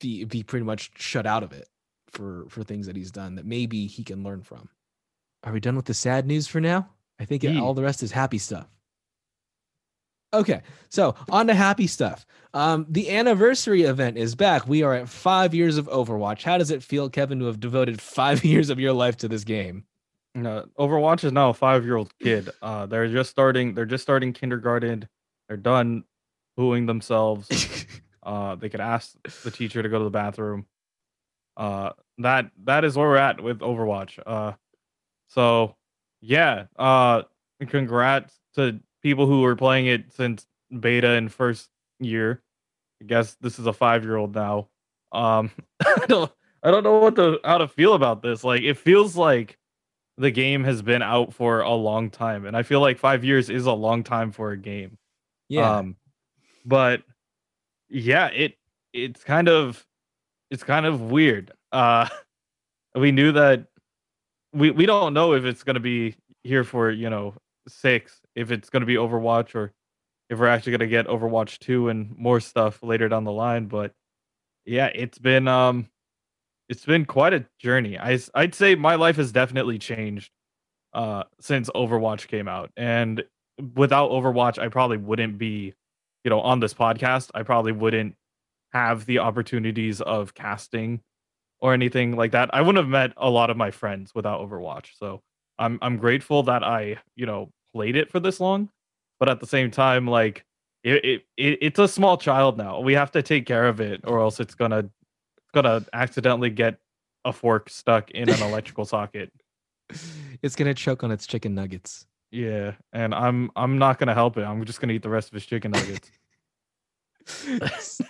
be be pretty much shut out of it for for things that he's done that maybe he can learn from. Are we done with the sad news for now? I think all the rest is happy stuff. Okay, so on to happy stuff. Um, the anniversary event is back. We are at five years of Overwatch. How does it feel, Kevin, to have devoted <laughs> five years of your life to this game? No, Overwatch is now a five-year-old kid. Uh, they're just starting. They're just starting kindergarten. They're done booing themselves. <laughs> uh, they could ask the teacher to go to the bathroom. Uh, that that is where we're at with Overwatch. Uh, so yeah. Uh, congrats to people who were playing it since beta and first year. I guess this is a five year old now. Um, <laughs> I don't, I don't know what to how to feel about this. Like, it feels like the game has been out for a long time, and I feel like five years is a long time for a game. Yeah. Um, but yeah, it it's kind of it's kind of weird. Uh, we knew that we we don't know if it's gonna be here for you know six if it's to be Overwatch or if we're actually to get Overwatch 2 and more stuff later down the line but yeah it's been um it's been quite a journey I I'd say my life has definitely changed uh since Overwatch came out and without Overwatch I probably wouldn't be you know on this podcast I probably wouldn't have the opportunities of casting or anything like that I wouldn't have met a lot of my friends without Overwatch so I'm I'm grateful that I, you know, played it for this long, but at the same time, like it, it, it it's a small child now. We have to take care of it, or else it's gonna it's gonna accidentally get a fork stuck in an electrical socket. <laughs> It's gonna choke on its chicken nuggets. Yeah, and I'm I'm not gonna help it. I'm just gonna eat the rest of his chicken nuggets. <laughs>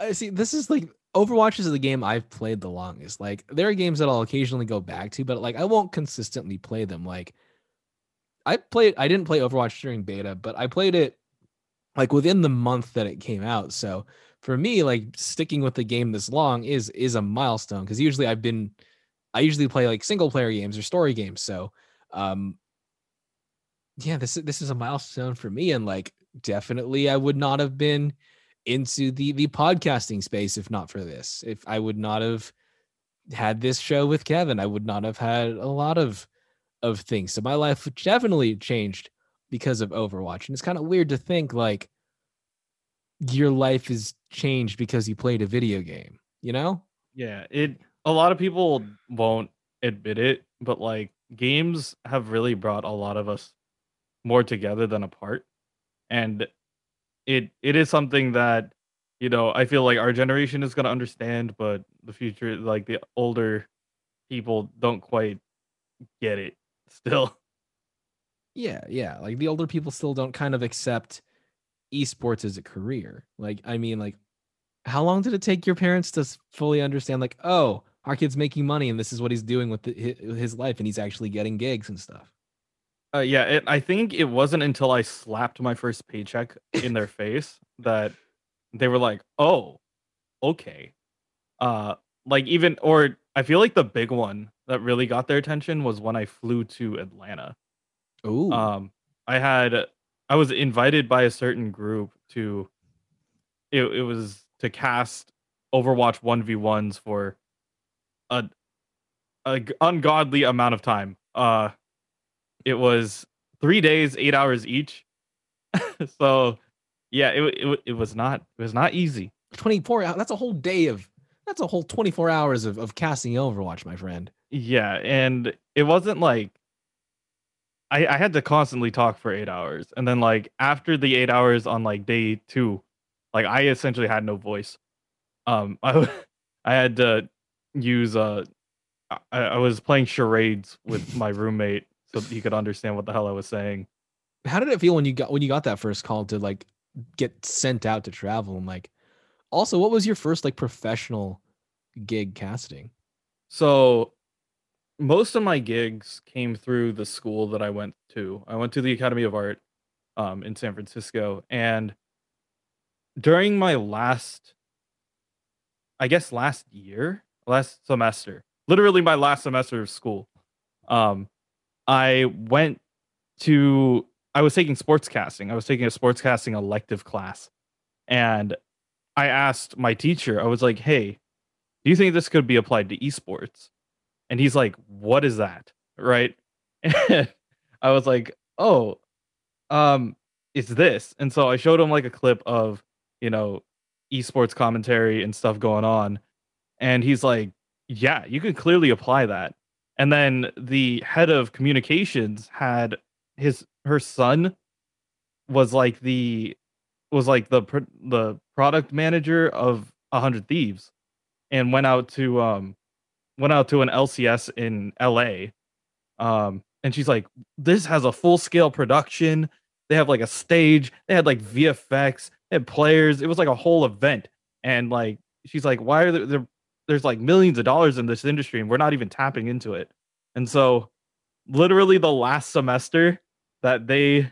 I see. This is like Overwatch is the game I've played the longest. Like there are games that I'll occasionally go back to, but like I won't consistently play them. Like I played I didn't play Overwatch during beta, but I played it like within the month that it came out. So for me, like sticking with the game this long is is a milestone because usually I've been I usually play like single player games or story games. So um yeah, this this is a milestone for me. And like definitely I would not have been into the the podcasting space if not for this. If I would not have had this show with Kevin, I would not have had a lot of of things. So my life definitely changed because of Overwatch. And it's kind of weird to think like your life is changed because you played a video game, you know? Yeah, it a lot of people won't admit it, but like games have really brought a lot of us more together than apart. And it it is something that you know I feel like our generation is going to understand, but the future, like the older people, don't quite get it <laughs> still. Yeah, yeah. Like the older people still don't kind of accept esports as a career. Like, I mean, like, how long did it take your parents to fully understand? Like, oh, our kid's making money, and this is what he's doing with the, his life, and he's actually getting gigs and stuff. Uh, yeah, it, I think it wasn't until I slapped my first paycheck in their face that they were like, "Oh, okay." Uh, like even or I feel like the big one that really got their attention was when I flew to Atlanta. Ooh. Um, I had I was invited by a certain group to it, it was to cast Overwatch 1v1s for a, a ungodly amount of time. Uh it was 3 days, 8 hours each. <laughs> so yeah, it, it it was not it was not easy. 24 hours. That's a whole day of that's a whole 24 hours of, of casting Overwatch, my friend. Yeah, and it wasn't like I, I had to constantly talk for eight hours. And then like after the eight hours on like day two, like I essentially had no voice. Um <laughs> I I had to use uh I, I was playing charades with my roommate so he could understand what the hell I was saying. How did it feel when you got when you got that first call to like get sent out to travel and like also what was your first like professional gig casting? So most of my gigs came through the school that I went to. I went to the Academy of Art um, in San Francisco, and during my last, I guess last year, last semester, literally my last semester of school, um, I went to. I was taking sports casting. I was taking a sports casting elective class, and I asked my teacher. I was like, "Hey, do you think this could be applied to esports?" And he's like, "What is that?" Right? And <laughs> I was like, "Oh, um, it's this." And so I showed him like a clip of, you know, esports commentary and stuff going on, and he's like, "Yeah, you can clearly apply that." And then the head of communications had his her son was like the was like the the product manager of a hundred thieves and went out to um went out to an LCS in LA. Um, and she's like, this has a full scale production. They have like a stage, they had like VFX, they had players. It was like a whole event. And like, she's like, why are there, there there's like millions of dollars in this industry and we're not even tapping into it. And so, literally, the last semester that they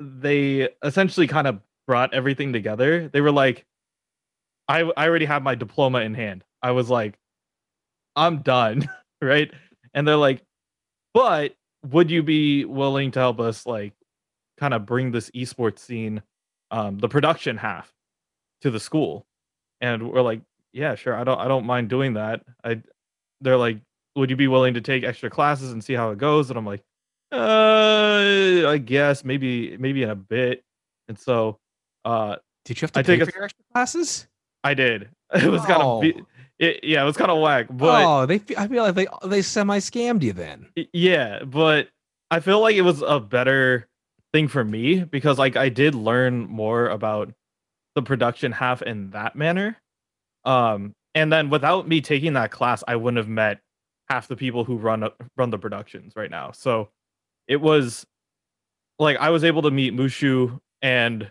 they essentially kind of brought everything together. They were like, I I already have my diploma in hand. I was like, I'm done, <laughs> right? And they're like, but would you be willing to help us like kind of bring this esports scene, um, the production half to the school? And we're like, yeah, sure. I don't I don't mind doing that. I they're like, would you be willing to take extra classes and see how it goes? And I'm like, uh I guess maybe maybe in a bit. And so uh did you have to I pay for a, your extra classes? I did. <laughs> It was oh. kind of it, yeah, it was kind of whack. But oh, they I feel like they they semi scammed you then. Yeah, but I feel like it was a better thing for me because like I did learn more about the production half in that manner. Um, and then without me taking that class, I wouldn't have met half the people who run run the productions right now. So it was like I was able to meet Mushu and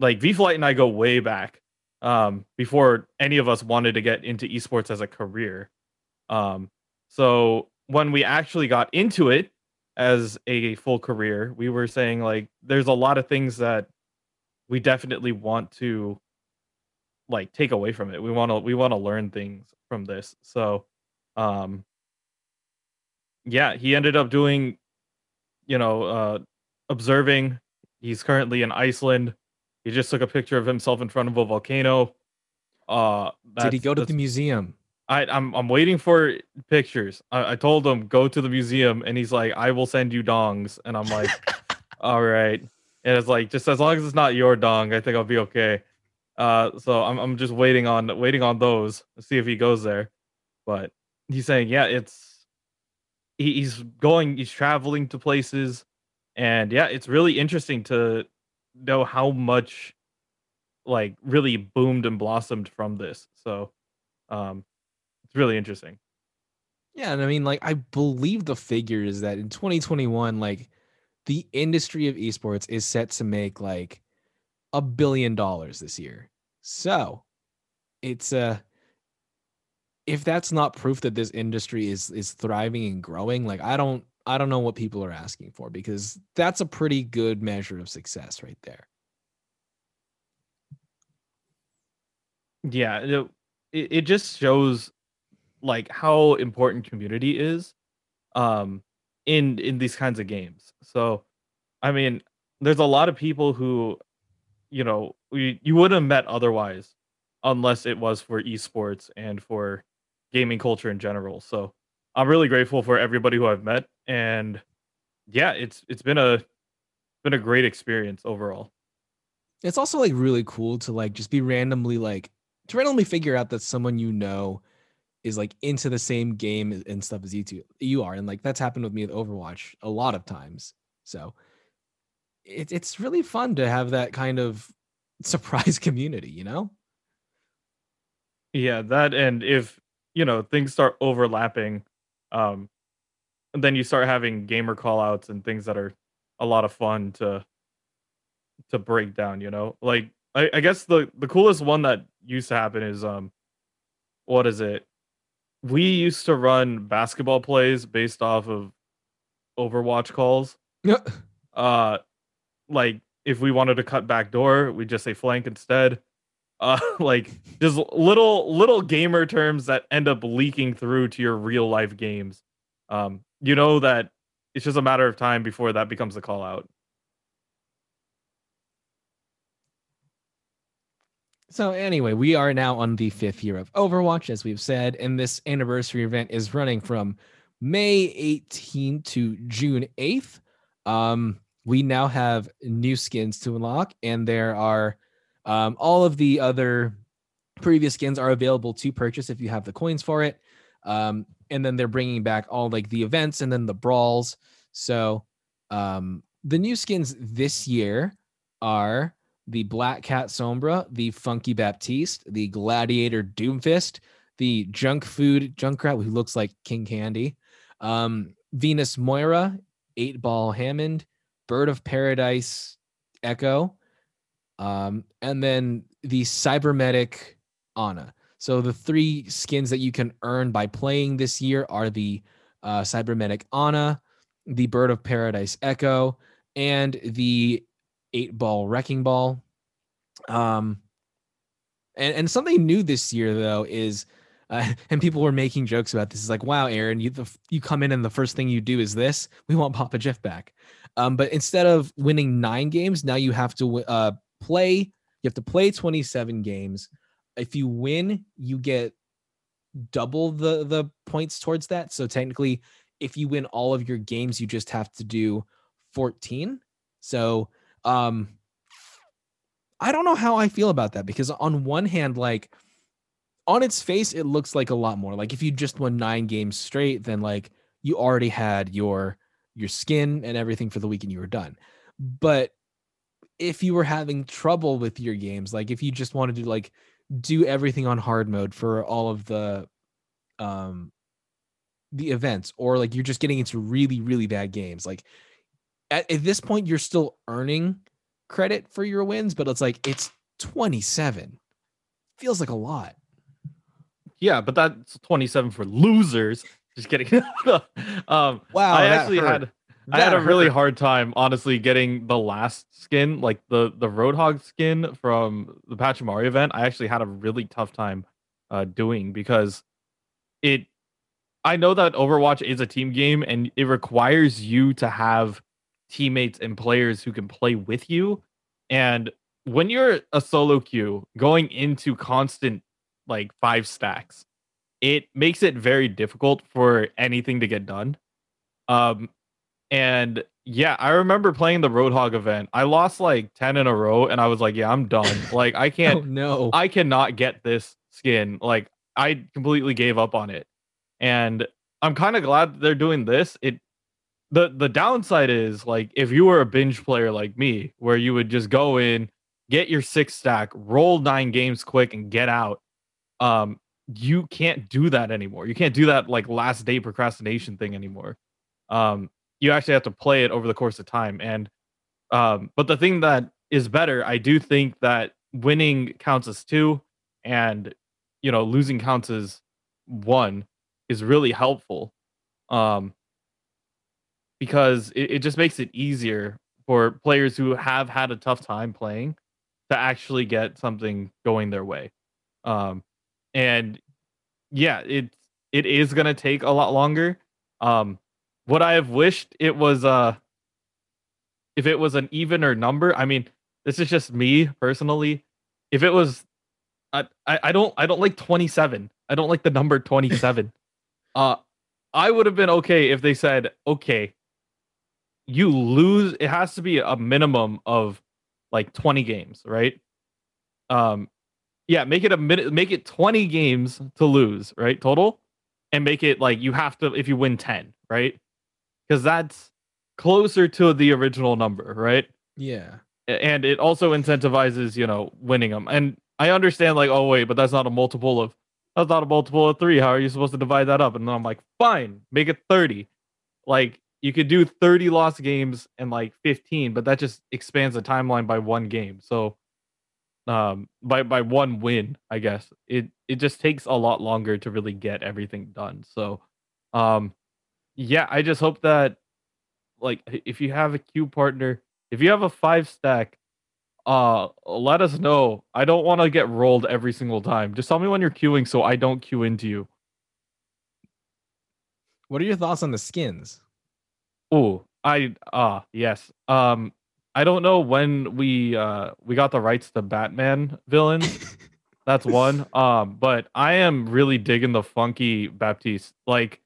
like V Flight and I go way back um, before any of us wanted to get into esports as a career. Um, so when we actually got into it as a full career, we were saying like there's a lot of things that we definitely want to like take away from it. We want to we want to learn things from this. So um yeah, he ended up doing you know uh observing. He's currently in Iceland he just took a picture of himself in front of a volcano. Uh, Did he go to the museum? I, I'm I'm waiting for pictures. I, I told him go to the museum, and he's like, I will send you dongs, and I'm like, <laughs> all right. And it's like just as long as it's not your dong, I think I'll be okay. Uh, so I'm I'm just waiting on waiting on those to see if he goes there. But he's saying, yeah, it's he, he's going, he's traveling to places, and yeah, it's really interesting to know how much like really boomed and blossomed from this. So, um, it's really interesting. Yeah, and I mean, like, I believe the figure is that in 2021, like, the industry of esports is set to make like a billion dollars this year. So, it's uh if that's not proof that this industry is is thriving and growing, like I don't I don't know what people are asking for because that's a pretty good measure of success right there. Yeah, it, it just shows like how important community is um in in these kinds of games. So I mean, there's a lot of people who you know, we, you wouldn't have met otherwise unless it was for esports and for gaming culture in general. So I'm really grateful for everybody who I've met and yeah, it's it's been a been a great experience overall. It's also like really cool to like just be randomly like to randomly figure out that someone you know is like into the same game and stuff as you two you are and like that's happened with me with Overwatch a lot of times. So it, it's really fun to have that kind of <laughs> surprise community, you know? Yeah, that and if you know things start overlapping, um, then you start having gamer callouts and things that are a lot of fun to to break down. You know, like I, I guess the the coolest one that used to happen is um, what is it? We used to run basketball plays based off of Overwatch calls. Yeah. <laughs> Uh, like if we wanted to cut back door, we just say flank instead. Uh <laughs> like just little little gamer terms that end up leaking through to your real life games. Um you know that it's just a matter of time before that becomes a call out. So anyway we are now on the fifth year of overwatch as we've said and this anniversary event is running from may 18 to june 8th um we now have new skins to unlock and there are um, all of the other previous skins are available to purchase if you have the coins for it. Um, and then they're bringing back all like the events and then the brawls. So um, the new skins this year are the Black Cat Sombra, the Funky Baptiste, the Gladiator Doomfist, the Junk Food Junkrat, who looks like King Candy, um, Venus Moira, Eight Ball Hammond, Bird of Paradise Echo, um, and then the Cybermedic Ana. So the three skins that you can earn by playing this year are the uh, Cybermedic Ana, the Bird of Paradise Echo, and the Eight Ball Wrecking Ball. Um, and and something new this year though is, uh, <laughs> and people were making jokes about this. Is like, wow, Aaron, you the, you come in and the first thing you do is this. We want Papa Jeff back. Um, but instead of winning nine games, now you have to uh, play, you have to play 27 games. If you win, you get double the the points towards that. So technically, if you win all of your games, you just have to do 14. So um I don't know how I feel about that because on one hand, like on its face, it looks like a lot more. Like if you just won nine games straight, then like you already had your your skin and everything for the week and you were done. But if you were having trouble with your games, like if you just wanted to like do everything on hard mode for all of the um the events or like you're just getting into really really bad games like at, at this point you're still earning credit for your wins but it's like it's 27 feels like a lot. Yeah but that's 27 for losers just kidding <laughs> um wow i actually hurt. had I had a really hard time, honestly, getting the last skin, like the the Roadhog skin from the Pachimari event. I actually had a really tough time uh, doing because it. I know that Overwatch is a team game and it requires you to have teammates and players who can play with you. And when you're a solo queue going into constant like five stacks, it makes it very difficult for anything to get done. Um, and yeah, I remember playing the Roadhog event. I lost like 10 in a row and I was like, yeah, I'm done. <laughs> Like I can't oh, no. I cannot get this skin. Like I completely gave up on it. And I'm kind of glad they're doing this. It the the downside is like if you were a binge player like me, where you would just go in, get your six stack, roll nine games quick, and get out. Um, you can't do that anymore. You can't do that like last day procrastination thing anymore. Um, you actually have to play it over the course of time. And um, but the thing that is better, I do think that winning counts as two, and you know losing counts as one is really helpful. Um, because it, it just makes it easier for players who have had a tough time playing to actually get something going their way. Um, and yeah, it it is gonna take a lot longer. Um, what I have wished it was uh if it was an even or number. I mean, this is just me personally. If it was, I I, I don't I don't like twenty seven. I don't like the number twenty seven. <laughs> uh, I would have been okay if they said, okay, you lose. It has to be a minimum of like twenty games, right? Um, yeah, make it a minute, make it 20 games to lose, right? Total. And make it like you have to if you win 10, right? Because that's closer to the original number, right? Yeah. And it also incentivizes, you know, winning them. And I understand, like, oh wait, but that's not a multiple of that's not a multiple of three. How are you supposed to divide that up? And then I'm like, fine, make it 30. Like you could do 30 lost games and like 15, but that just expands the timeline by one game. So um by by one win i guess. It it just takes a lot longer to really get everything done. So um yeah i just hope that like if you have a queue partner if you have a five stack uh let us know. I don't want to get rolled every single time. Just tell me when you're queuing so i don't queue into you. What are your thoughts on the skins? Oh i uh yes. Um I don't know when we uh we got the rights to Batman villains. <laughs> That's one. Um, but I am really digging the funky Baptiste. Like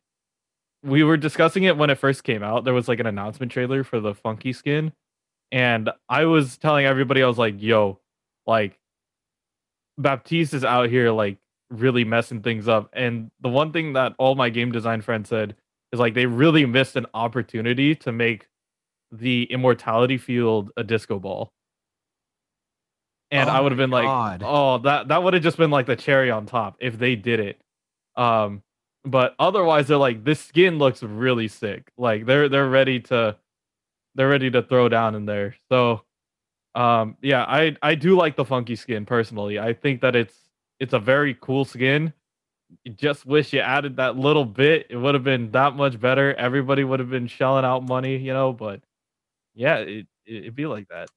we were discussing it when it first came out. There was like an announcement trailer for the funky skin. And I was telling everybody, I was like, yo, like Baptiste is out here like really messing things up. And the one thing that all my game design friends said is like they really missed an opportunity to make the immortality field a disco ball. And oh I would have been God. like, oh, that that would have just been like the cherry on top if they did it. Um, but otherwise, they're like, this skin looks really sick. Like they're they're ready to they're ready to throw down in there. So um yeah, I I do like the funky skin personally. I think that it's it's a very cool skin. You just wish you added that little bit. It would have been that much better. Everybody would have been shelling out money, you know, but yeah, it, it would be like that.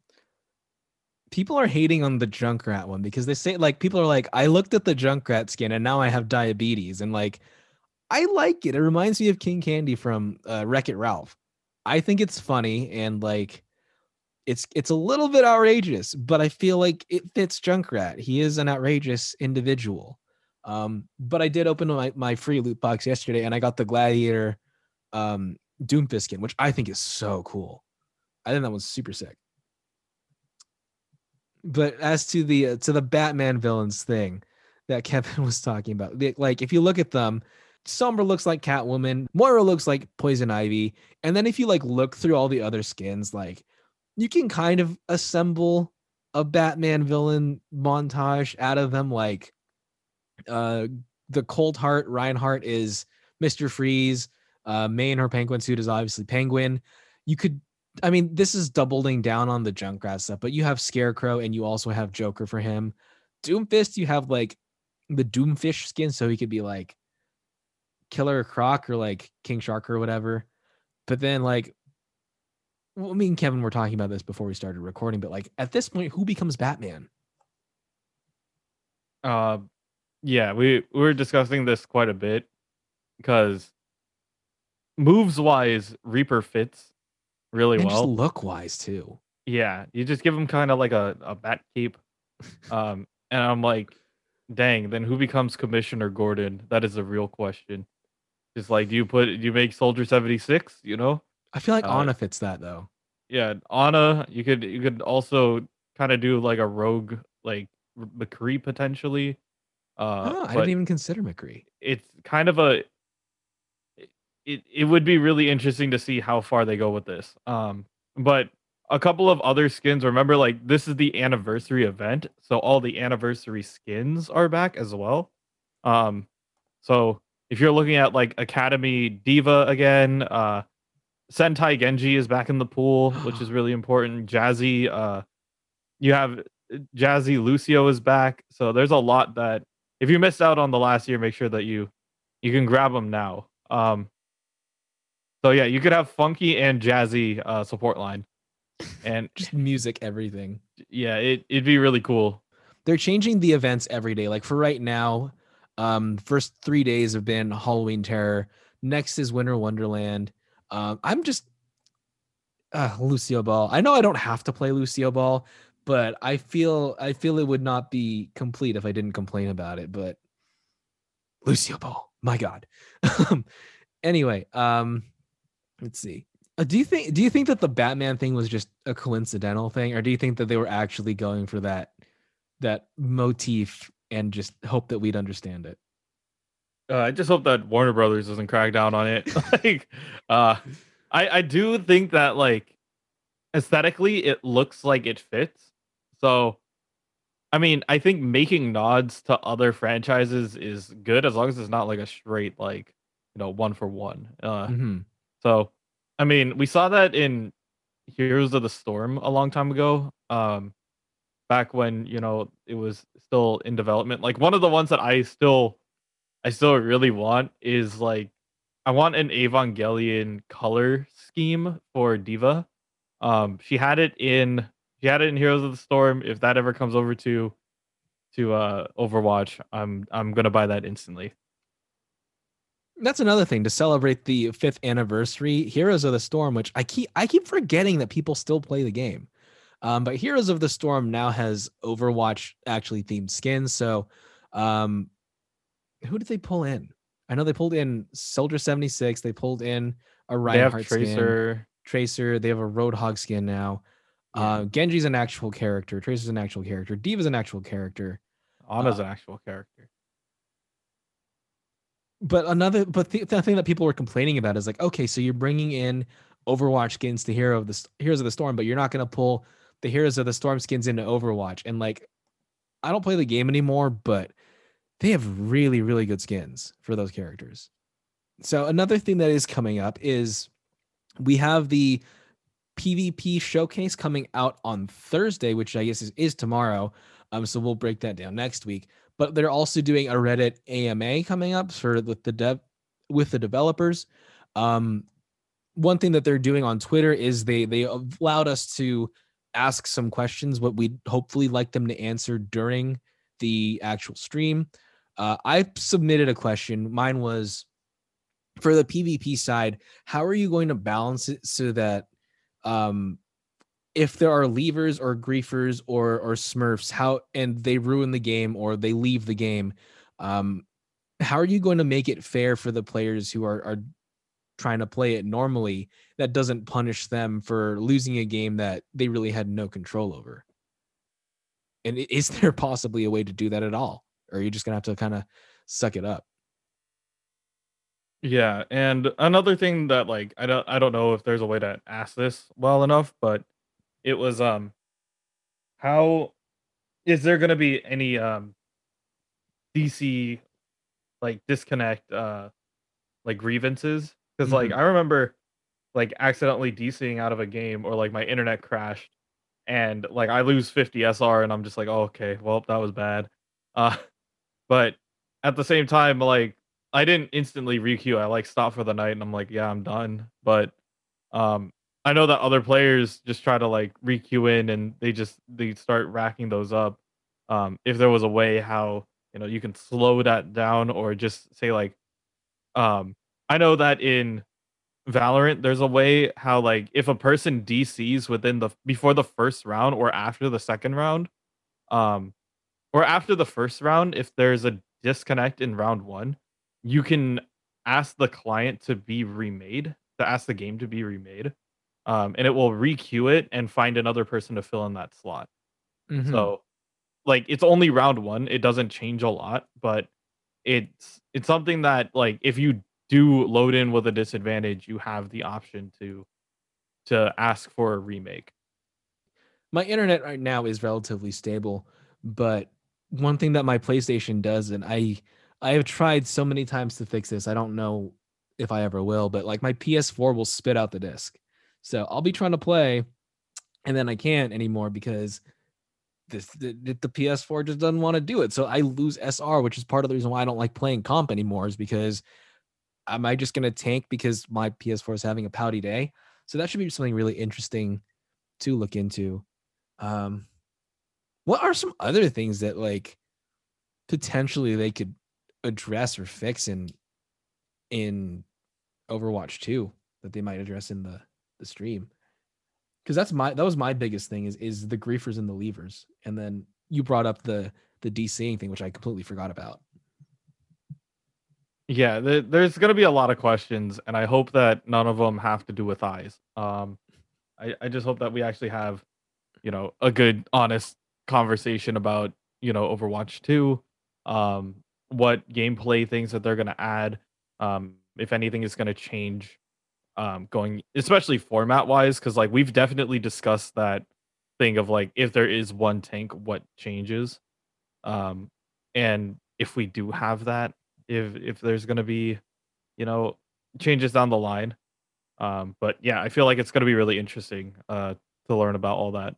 People are hating on the Junkrat one because they say like people are like, I looked at the Junkrat skin and now I have diabetes and like I like it. It reminds me of King Candy from uh, Wreck It Ralph. I think it's funny and like it's it's a little bit outrageous, but I feel like it fits Junkrat. He is an outrageous individual. Um, but I did open my, my free loot box yesterday and I got the Gladiator um Doomfist skin, which I think is so cool. I think that one's super sick. But as to the uh, to the Batman villains thing that <laughs> Kevin was talking about, like if you look at them, Sombra looks like Catwoman, Moira looks like Poison Ivy, and then if you like look through all the other skins, like you can kind of assemble a Batman villain montage out of them. Like uh the Cold Heart Reinhardt is Mr. Freeze. Uh, May in her penguin suit is obviously Penguin. You could I mean, this is doubling down on the Junkrat stuff, but you have Scarecrow and you also have Joker for him. Doomfist, you have like the Doomfish skin, so he could be like Killer Croc or like King Shark or whatever. But then, like, well, me and Kevin were talking about this before we started recording, but like at this point, who becomes Batman? Uh, yeah, we we were discussing this quite a bit because moves wise, Reaper fits really and well. look wise too. Yeah, you just give him kind of like a, a bat cape. Um, and I'm like, dang, then who becomes Commissioner Gordon? That is a real question. Just like, do you put, do you make Soldier 76? You know? I feel like uh, Ana fits that though. Yeah, Ana, you could, you could also kind of do like a rogue, like McCree potentially. Uh, oh, I didn't even consider McCree. It's kind of a, it it would be really interesting to see how far they go with this. Um, but a couple of other skins. Remember, like this is the anniversary event, so all the anniversary skins are back as well. Um, so if you're looking at like Academy D.Va again, uh, Sentai Genji is back in the pool, which is <gasps> really important. Jazzy, uh, you have Jazzy Lucio is back, so there's a lot that if you missed out on the last year, make sure that you you can grab them now. Um, so yeah, you could have funky and jazzy uh, support line, and <laughs> just music, everything. Yeah, it it'd be really cool. They're changing the events every day. Like for right now, um, first three days have been Halloween Terror. Next is Winter Wonderland. Um, I'm just uh, Lucio Ball. I know I don't have to play Lucio Ball, but I feel I feel it would not be complete if I didn't complain about it. But Lucio Ball, my God. <laughs> anyway, um, let's see. Uh, do you think do you think that the Batman thing was just a coincidental thing, or do you think that they were actually going for that that motif and just hope that we'd understand it. Uh, I just hope that Warner Brothers doesn't crack down on it. <laughs> like, uh, I I do think that like aesthetically it looks like it fits. So, I mean, I think making nods to other franchises is good as long as it's not like a straight like you know one for one. Uh, mm-hmm. So, I mean, we saw that in Heroes of the Storm a long time ago. Um, back when you know it was still in development. Like one of the ones that I still I still really want is like I want an Evangelion color scheme for D.Va. Um, she had it in she had it in Heroes of the Storm. If that ever comes over to to uh Overwatch, I'm I'm gonna buy that instantly. That's another thing to celebrate the fifth anniversary. Heroes of the Storm, which I keep I keep forgetting that people still play the game. Um, but Heroes of the Storm now has Overwatch actually themed skins. So, um, who did they pull in? I know they pulled in Soldier 76. They pulled in a Reinhardt Tracer. Skin, Tracer. They have a Roadhog skin now. Yeah. Uh, Genji's an actual character. Tracer's an actual character. D.Va's an actual character. Ana's uh, an actual character. But another, but the, the thing that people were complaining about is like, okay, so you're bringing in Overwatch skins to Hero of the Heroes of the Storm, but you're not going to pull the Heroes of the Storm skins into Overwatch. And like, I don't play the game anymore, but they have really, really good skins for those characters. So another thing that is coming up is we have the PvP showcase coming out on Thursday, which I guess is, is tomorrow. Um, so we'll break that down next week. But they're also doing a Reddit AMA coming up for with the dev with the developers. Um, one thing that they're doing on Twitter is they they allowed us to ask some questions, what we'd hopefully like them to answer during the actual stream. Uh, I submitted a question. Mine was for the PvP side, how are you going to balance it so that um, if there are levers or griefers or or smurfs, how and they ruin the game or they leave the game, um, how are you going to make it fair for the players who are are trying to play it normally that doesn't punish them for losing a game that they really had no control over. And is <laughs> there possibly a way to do that at all? Or are you just gonna have to kind of suck it up? Yeah, and another thing that like I don't I don't know if there's a way to ask this well enough, but it was um how is there gonna be any um DC like disconnect uh like grievances because mm-hmm. like I remember like accidentally DCing out of a game or like my internet crashed and like I lose 50 SR and I'm just like, oh, okay, well that was bad. Uh <laughs> but at the same time, like I didn't instantly requeue. I like stopped for the night and I'm like, yeah, I'm done. But um I know that other players just try to like requeue in and they just they start racking those up. Um if there was a way how you know you can slow that down or just say like um I know that in Valorant, there's a way how like if a person DCs within the before the first round or after the second round, um, or after the first round, if there's a disconnect in round one, you can ask the client to be remade, to ask the game to be remade, um, and it will requeue it and find another person to fill in that slot. Mm-hmm. So, like, it's only round one; it doesn't change a lot, but it's it's something that like if you do load in with a disadvantage, you have the option to to ask for a remake. My internet right now is relatively stable, but one thing that my PlayStation does, and I I have tried so many times to fix this. I don't know if I ever will, but like my PS4 will spit out the disc. So I'll be trying to play, and then I can't anymore because this the, the PS4 just doesn't want to do it. So I lose SR, which is part of the reason why I don't like playing comp anymore, is because am I just gonna tank because my PS4 is having a pouty day? So that should be something really interesting to look into. Um, what are some other things that like potentially they could address or fix in in Overwatch 2 that they might address in the the stream? Because that's my that was my biggest thing is is the griefers and the levers, and then you brought up the the DCing thing, which I completely forgot about. Yeah, there's going to be a lot of questions, and I hope that none of them have to do with eyes. Um, I, I just hope that we actually have, you know, a good, honest conversation about, you know, Overwatch 2, um, what gameplay things that they're going to add, um, if anything is going to change, um, going, especially format wise, because like we've definitely discussed that thing of like if there is one tank, what changes, um, and if we do have that if if there's to be, you know, changes down the line. Um, but yeah, I feel like it's to be really interesting uh, to learn about all that.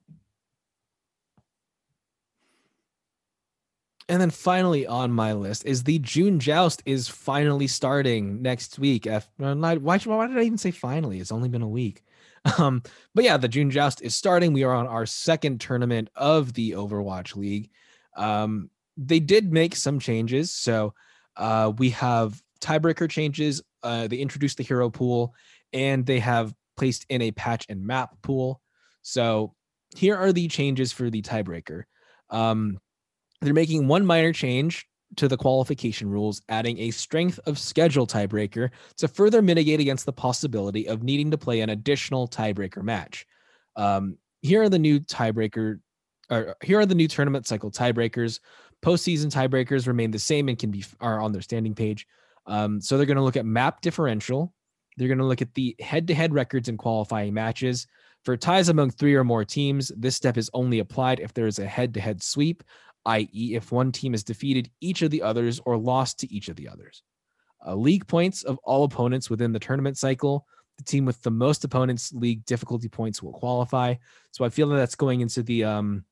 And then finally on my list is the June Joust is finally starting next week. F- uh, why, why did I even say finally? It's only been a week. <laughs> Um, but yeah, the June Joust is starting. We are on our second tournament of the Overwatch League. Um, they did make some changes. So uh, we have tiebreaker changes. Uh, they introduced the hero pool and they have placed in a patch and map pool. So here are the changes for the tiebreaker. Um, they're making one minor change to the qualification rules, adding a strength of schedule tiebreaker to further mitigate against the possibility of needing to play an additional tiebreaker match. Um, here are the new tiebreaker, or here are the new tournament cycle tiebreakers. Postseason tiebreakers remain the same and can be are on their standing page. Um, so they're going to look at map differential. They're going to look at the head-to-head records in qualifying matches. For ties among three or more teams, this step is only applied if there is a head-to-head sweep, i.e., if one team has defeated each of the others or lost to each of the others. Uh, league points of all opponents within the tournament cycle. The team with the most opponents' league difficulty points will qualify. So I feel that that's going into the um,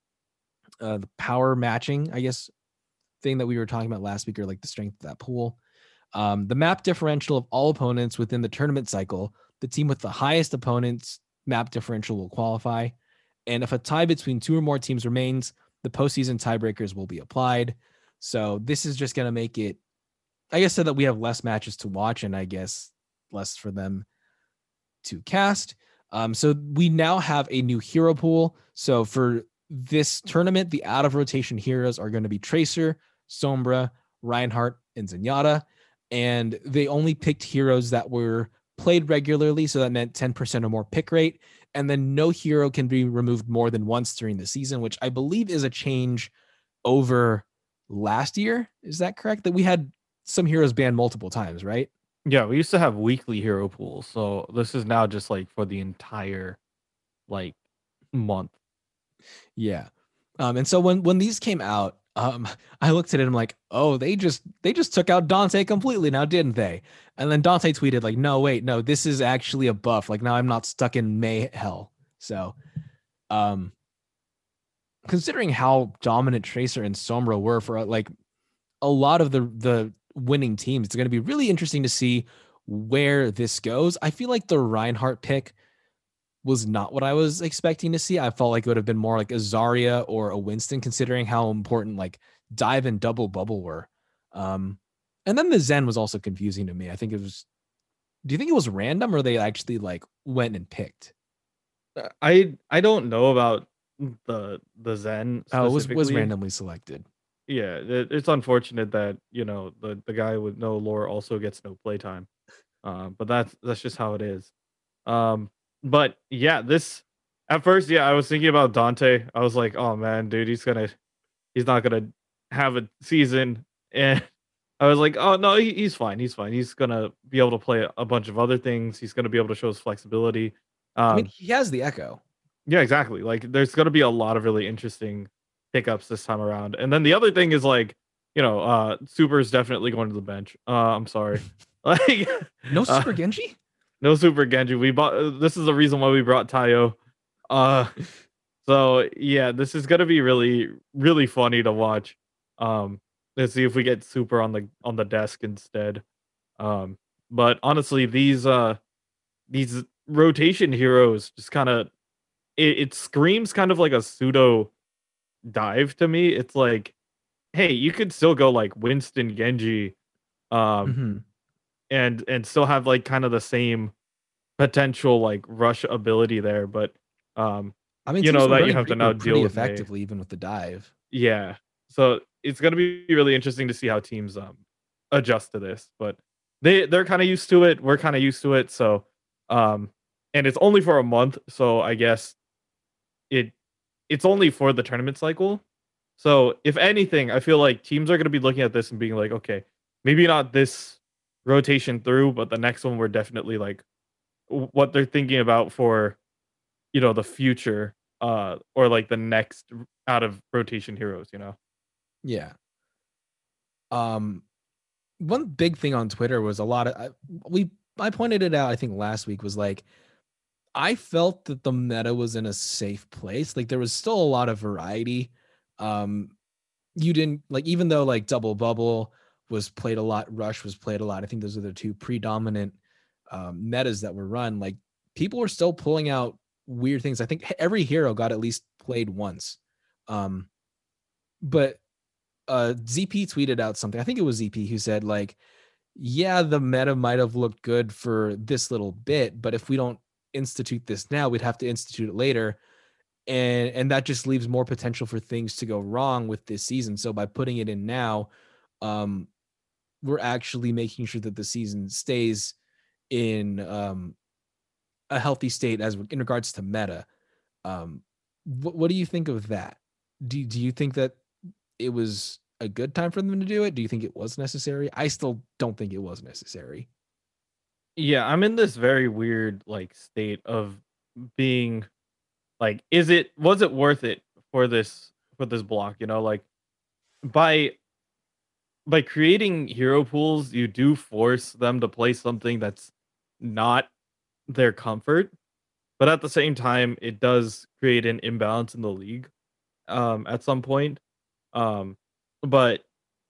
uh, the power matching, I guess, thing that we were talking about last week, or like the strength of that pool. Um, the map differential of all opponents within the tournament cycle, the team with the highest opponents map differential will qualify. And if a tie between two or more teams remains, the postseason tiebreakers will be applied. So this is just going to make it, I guess, so that we have less matches to watch and I guess less for them to cast. Um, so we now have a new hero pool. So for this tournament, the out of rotation heroes are going to be Tracer, Sombra, Reinhardt, and Zenyatta. And they only picked heroes that were played regularly. So that meant 10% or more pick rate. And then no hero can be removed more than once during the season, which I believe is a change over last year. Is that correct? That we had some heroes banned multiple times, right? Yeah, we used to have weekly hero pools. So this is now just like for the entire like month. Yeah. Um, and so when when these came out, um, I looked at it. I'm like, oh, they just they just took out Danteh completely now, didn't they? And then Danteh tweeted like, no, wait, no, this is actually a buff. Like now I'm not stuck in Mei hell. So, um, considering how dominant Tracer and Sombra were for like a lot of the the winning teams, it's going to be really interesting to see where this goes. I feel like the Reinhardt pick was not what I was expecting to see. I felt like it would have been more like a Zarya or a Winston, considering how important like dive and double bubble were. Um, and then the Zen was also confusing to me. I think it was. Do you think it was random or they actually like went and picked? Uh, I I don't know about the the Zen. Oh, it was was randomly selected. Yeah, it, it's unfortunate that you know the the guy with no lore also gets no playtime. Uh, but that's that's just how it is. Um, but yeah, this at first, yeah, I was thinking about Danteh. I was like, oh man, dude, he's gonna he's not gonna have a season. <laughs> And I was like, oh no, he, he's fine. He's fine. He's gonna be able to play a bunch of other things. He's gonna be able to show his flexibility. Um, I mean, he has the echo. Yeah, exactly. Like there's gonna be a lot of really interesting pickups this time around. And then the other thing is like, you know, uh Super is definitely going to the bench. Uh I'm sorry. <laughs> like no Super uh, Genji? No Super Genji. We bought this is the reason why we brought Tayo. Uh <laughs> so yeah, this is gonna be really, really funny to watch. Um let's see if we get Super on the on the desk instead. Um but honestly, these uh these rotation heroes just kind of it, it screams kind of like a pseudo dive to me. It's like, hey, you could still go like Winston Genji, um, mm-hmm. And and still have like kind of the same potential like rush ability there, but um, I mean, you know that you have to now deal with effectively even with the dive. Yeah, so it's gonna be really interesting to see how teams um adjust to this, but they they're kind of used to it. We're kind of used to it, so um, and it's only for a month, so I guess it it's only for the tournament cycle. So if anything, I feel like teams are going to be looking at this and being like, okay, maybe not this rotation through, but the next one we're definitely like what they're thinking about for you know the future uh or like the next out of rotation heroes, you know. Yeah. Um one big thing on Twitter was a lot of we I pointed it out I think last week was like I felt that the meta was in a safe place. Like there was still a lot of variety. Um, you didn't like even though like double bubble was played a lot, rush was played a lot. I think those are the two predominant um, metas that were run. Like people were still pulling out weird things. I think every hero got at least played once. Um, but uh, ZP tweeted out something. I think it was ZP who said like, yeah, the meta might have looked good for this little bit, but if we don't institute this now, we'd have to institute it later. And and that just leaves more potential for things to go wrong with this season. So by putting it in now, um, we're actually making sure that the season stays in um, a healthy state as in regards to meta. Um, what, what do you think of that? Do do you think that it was a good time for them to do it? Do you think it was necessary? I still don't think it was necessary. Yeah, I'm in this very weird like state of being like is it was it worth it for this for this block, you know, like by by creating hero pools, you do force them to play something that's not their comfort, but at the same time it does create an imbalance in the league um at some point. Um but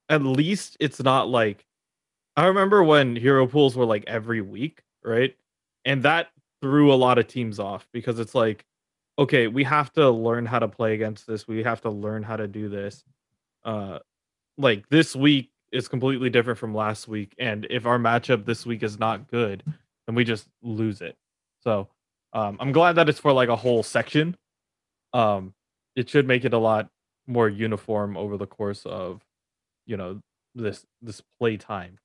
at least it's not like I remember when hero pools were like every week, right? And that threw a lot of teams off because it's like, okay, we have to learn how to play against this. We have to learn how to do this. Uh like this week is completely different from last week. And if our matchup this week is not good, then we just lose it. So um I'm glad that it's for like a whole section. Um it should make it a lot more uniform over the course of you know this this play time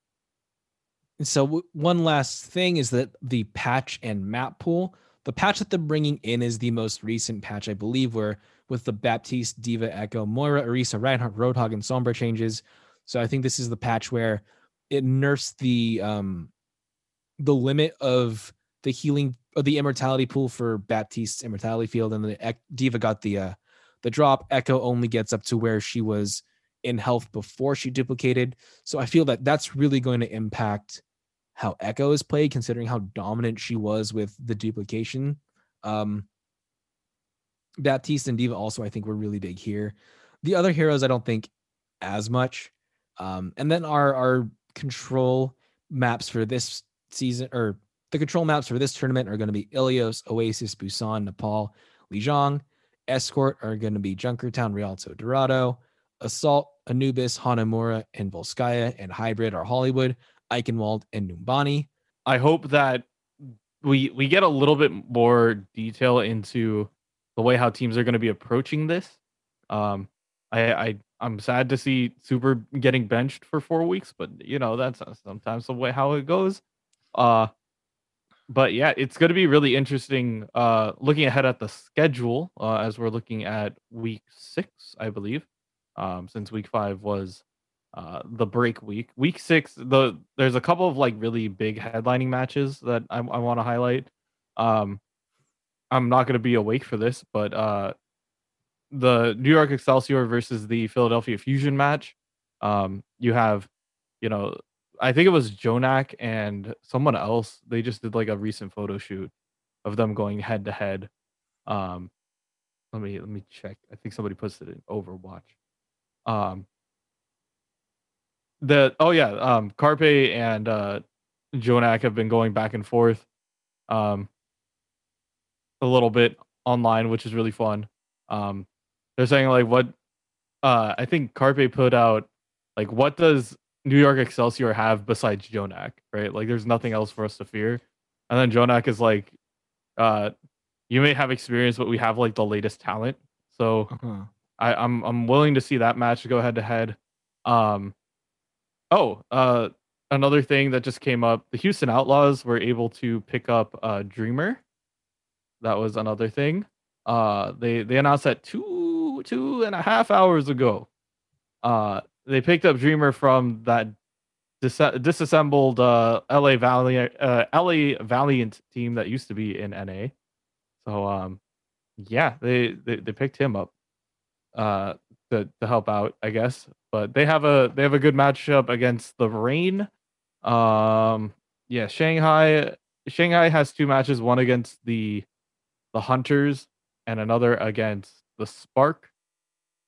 so w- one last thing is that the patch and map pool, the patch that they're bringing in is the most recent patch, I believe, where with the Baptiste, D.Va, Echo, Moira, Orisa, Reinhardt, Roadhog, and Sombra changes. So I think this is the patch where it nerfs the um the limit of the healing of the immortality pool for Baptiste's immortality field, and the D.Va got the uh the drop. Echo only gets up to where she was in health before she duplicated. So I feel that that's really going to impact how Echo is played, considering how dominant she was with the duplication. Um, Baptiste and D.Va also, I think, were really big here. The other heroes, I don't think as much. Um, and then our our control maps for this season, or the control maps for this tournament, are going to be Ilios, Oasis, Busan, Nepal, Lijiang. Escort are going to be Junkertown, Rialto, Dorado. Assault, Anubis, Hanamura, and Volskaya, and Hybrid are Hollywood. Eichenwald, and Numbani. I hope that we we get a little bit more detail into the way how teams are going to be approaching this. Um, I, I I'm sad to see Super getting benched for four weeks, but you know that's sometimes the way how it goes. Uh, but yeah, it's going to be really interesting. Uh, looking ahead at the schedule uh, as we're looking at week six, I believe, um, since week five was uh, the break week. Week six, the there's a couple of like really big headlining matches that I, I want to highlight. Um, I'm not going to be awake for this, but uh, the New York Excelsior versus the Philadelphia Fusion match. Um, you have, you know, I think it was JJoNak and someone else. They just did like a recent photo shoot of them going head to head. Um, let me let me check. I think somebody posted it in Overwatch. Um, the oh yeah, um, Carpe and uh, JJoNak have been going back and forth, um, a little bit online, which is really fun. Um, they're saying like what, uh, I think Carpe put out like what does New York Excelsior have besides JJoNak, right? Like there's nothing else for us to fear. And then JJoNak is like, uh, you may have experience, but we have like the latest talent. So uh-huh. I, I'm I'm willing to see that match go head to head. Um, oh, uh, another thing that just came up: the Houston Outlaws were able to pick up uh, Dreamer. That was another thing. Uh, they they announced that two two and a half hours ago. Uh, they picked up Dreamer from that dis- disassembled uh, LA Valiant uh, LA Valiant team that used to be in NA. So um, yeah, they, they they picked him up uh to to help out, I guess. But they have a they have a good matchup against the Reign. Um, yeah, Shanghai Shanghai has two matches, one against the the Hunters and another against the Spark.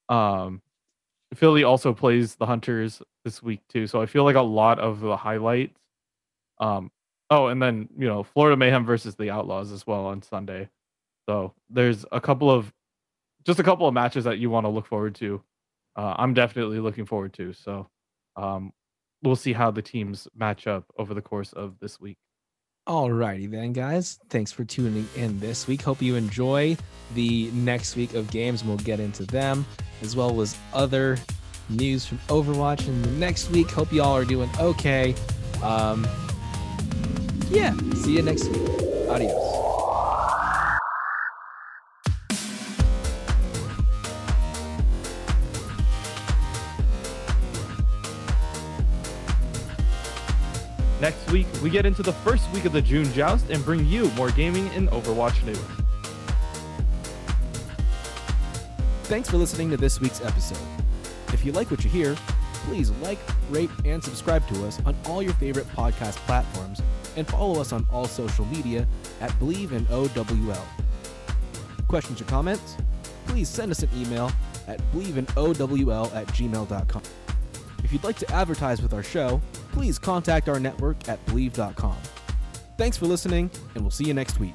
Um, Philly also plays the Hunters this week too, so I feel like a lot of the highlights. Um, oh, and then you know Florida Mayhem versus the Outlaws as well on Sunday. So there's a couple of just a couple of matches that you want to look forward to. Uh, I'm definitely looking forward to. So um, we'll see how the teams match up over the course of this week. Alrighty then, guys. Thanks for tuning in this week. Hope you enjoy the next week of games, and we'll get into them as well as other news from Overwatch in the next week. Hope y'all are doing okay. Um, yeah, see you next week. Adios. We get into the first week of the June Joust and bring you more gaming and Overwatch news. Thanks for listening to this week's episode. If you like what you hear, please like, rate, and subscribe to us on all your favorite podcast platforms and follow us on all social media at Bleav in OWL. Questions or comments? Please send us an email at believeinowl at gmail.com. If you'd like to advertise with our show, please contact our network at Bleav.com. Thanks for listening, and we'll see you next week.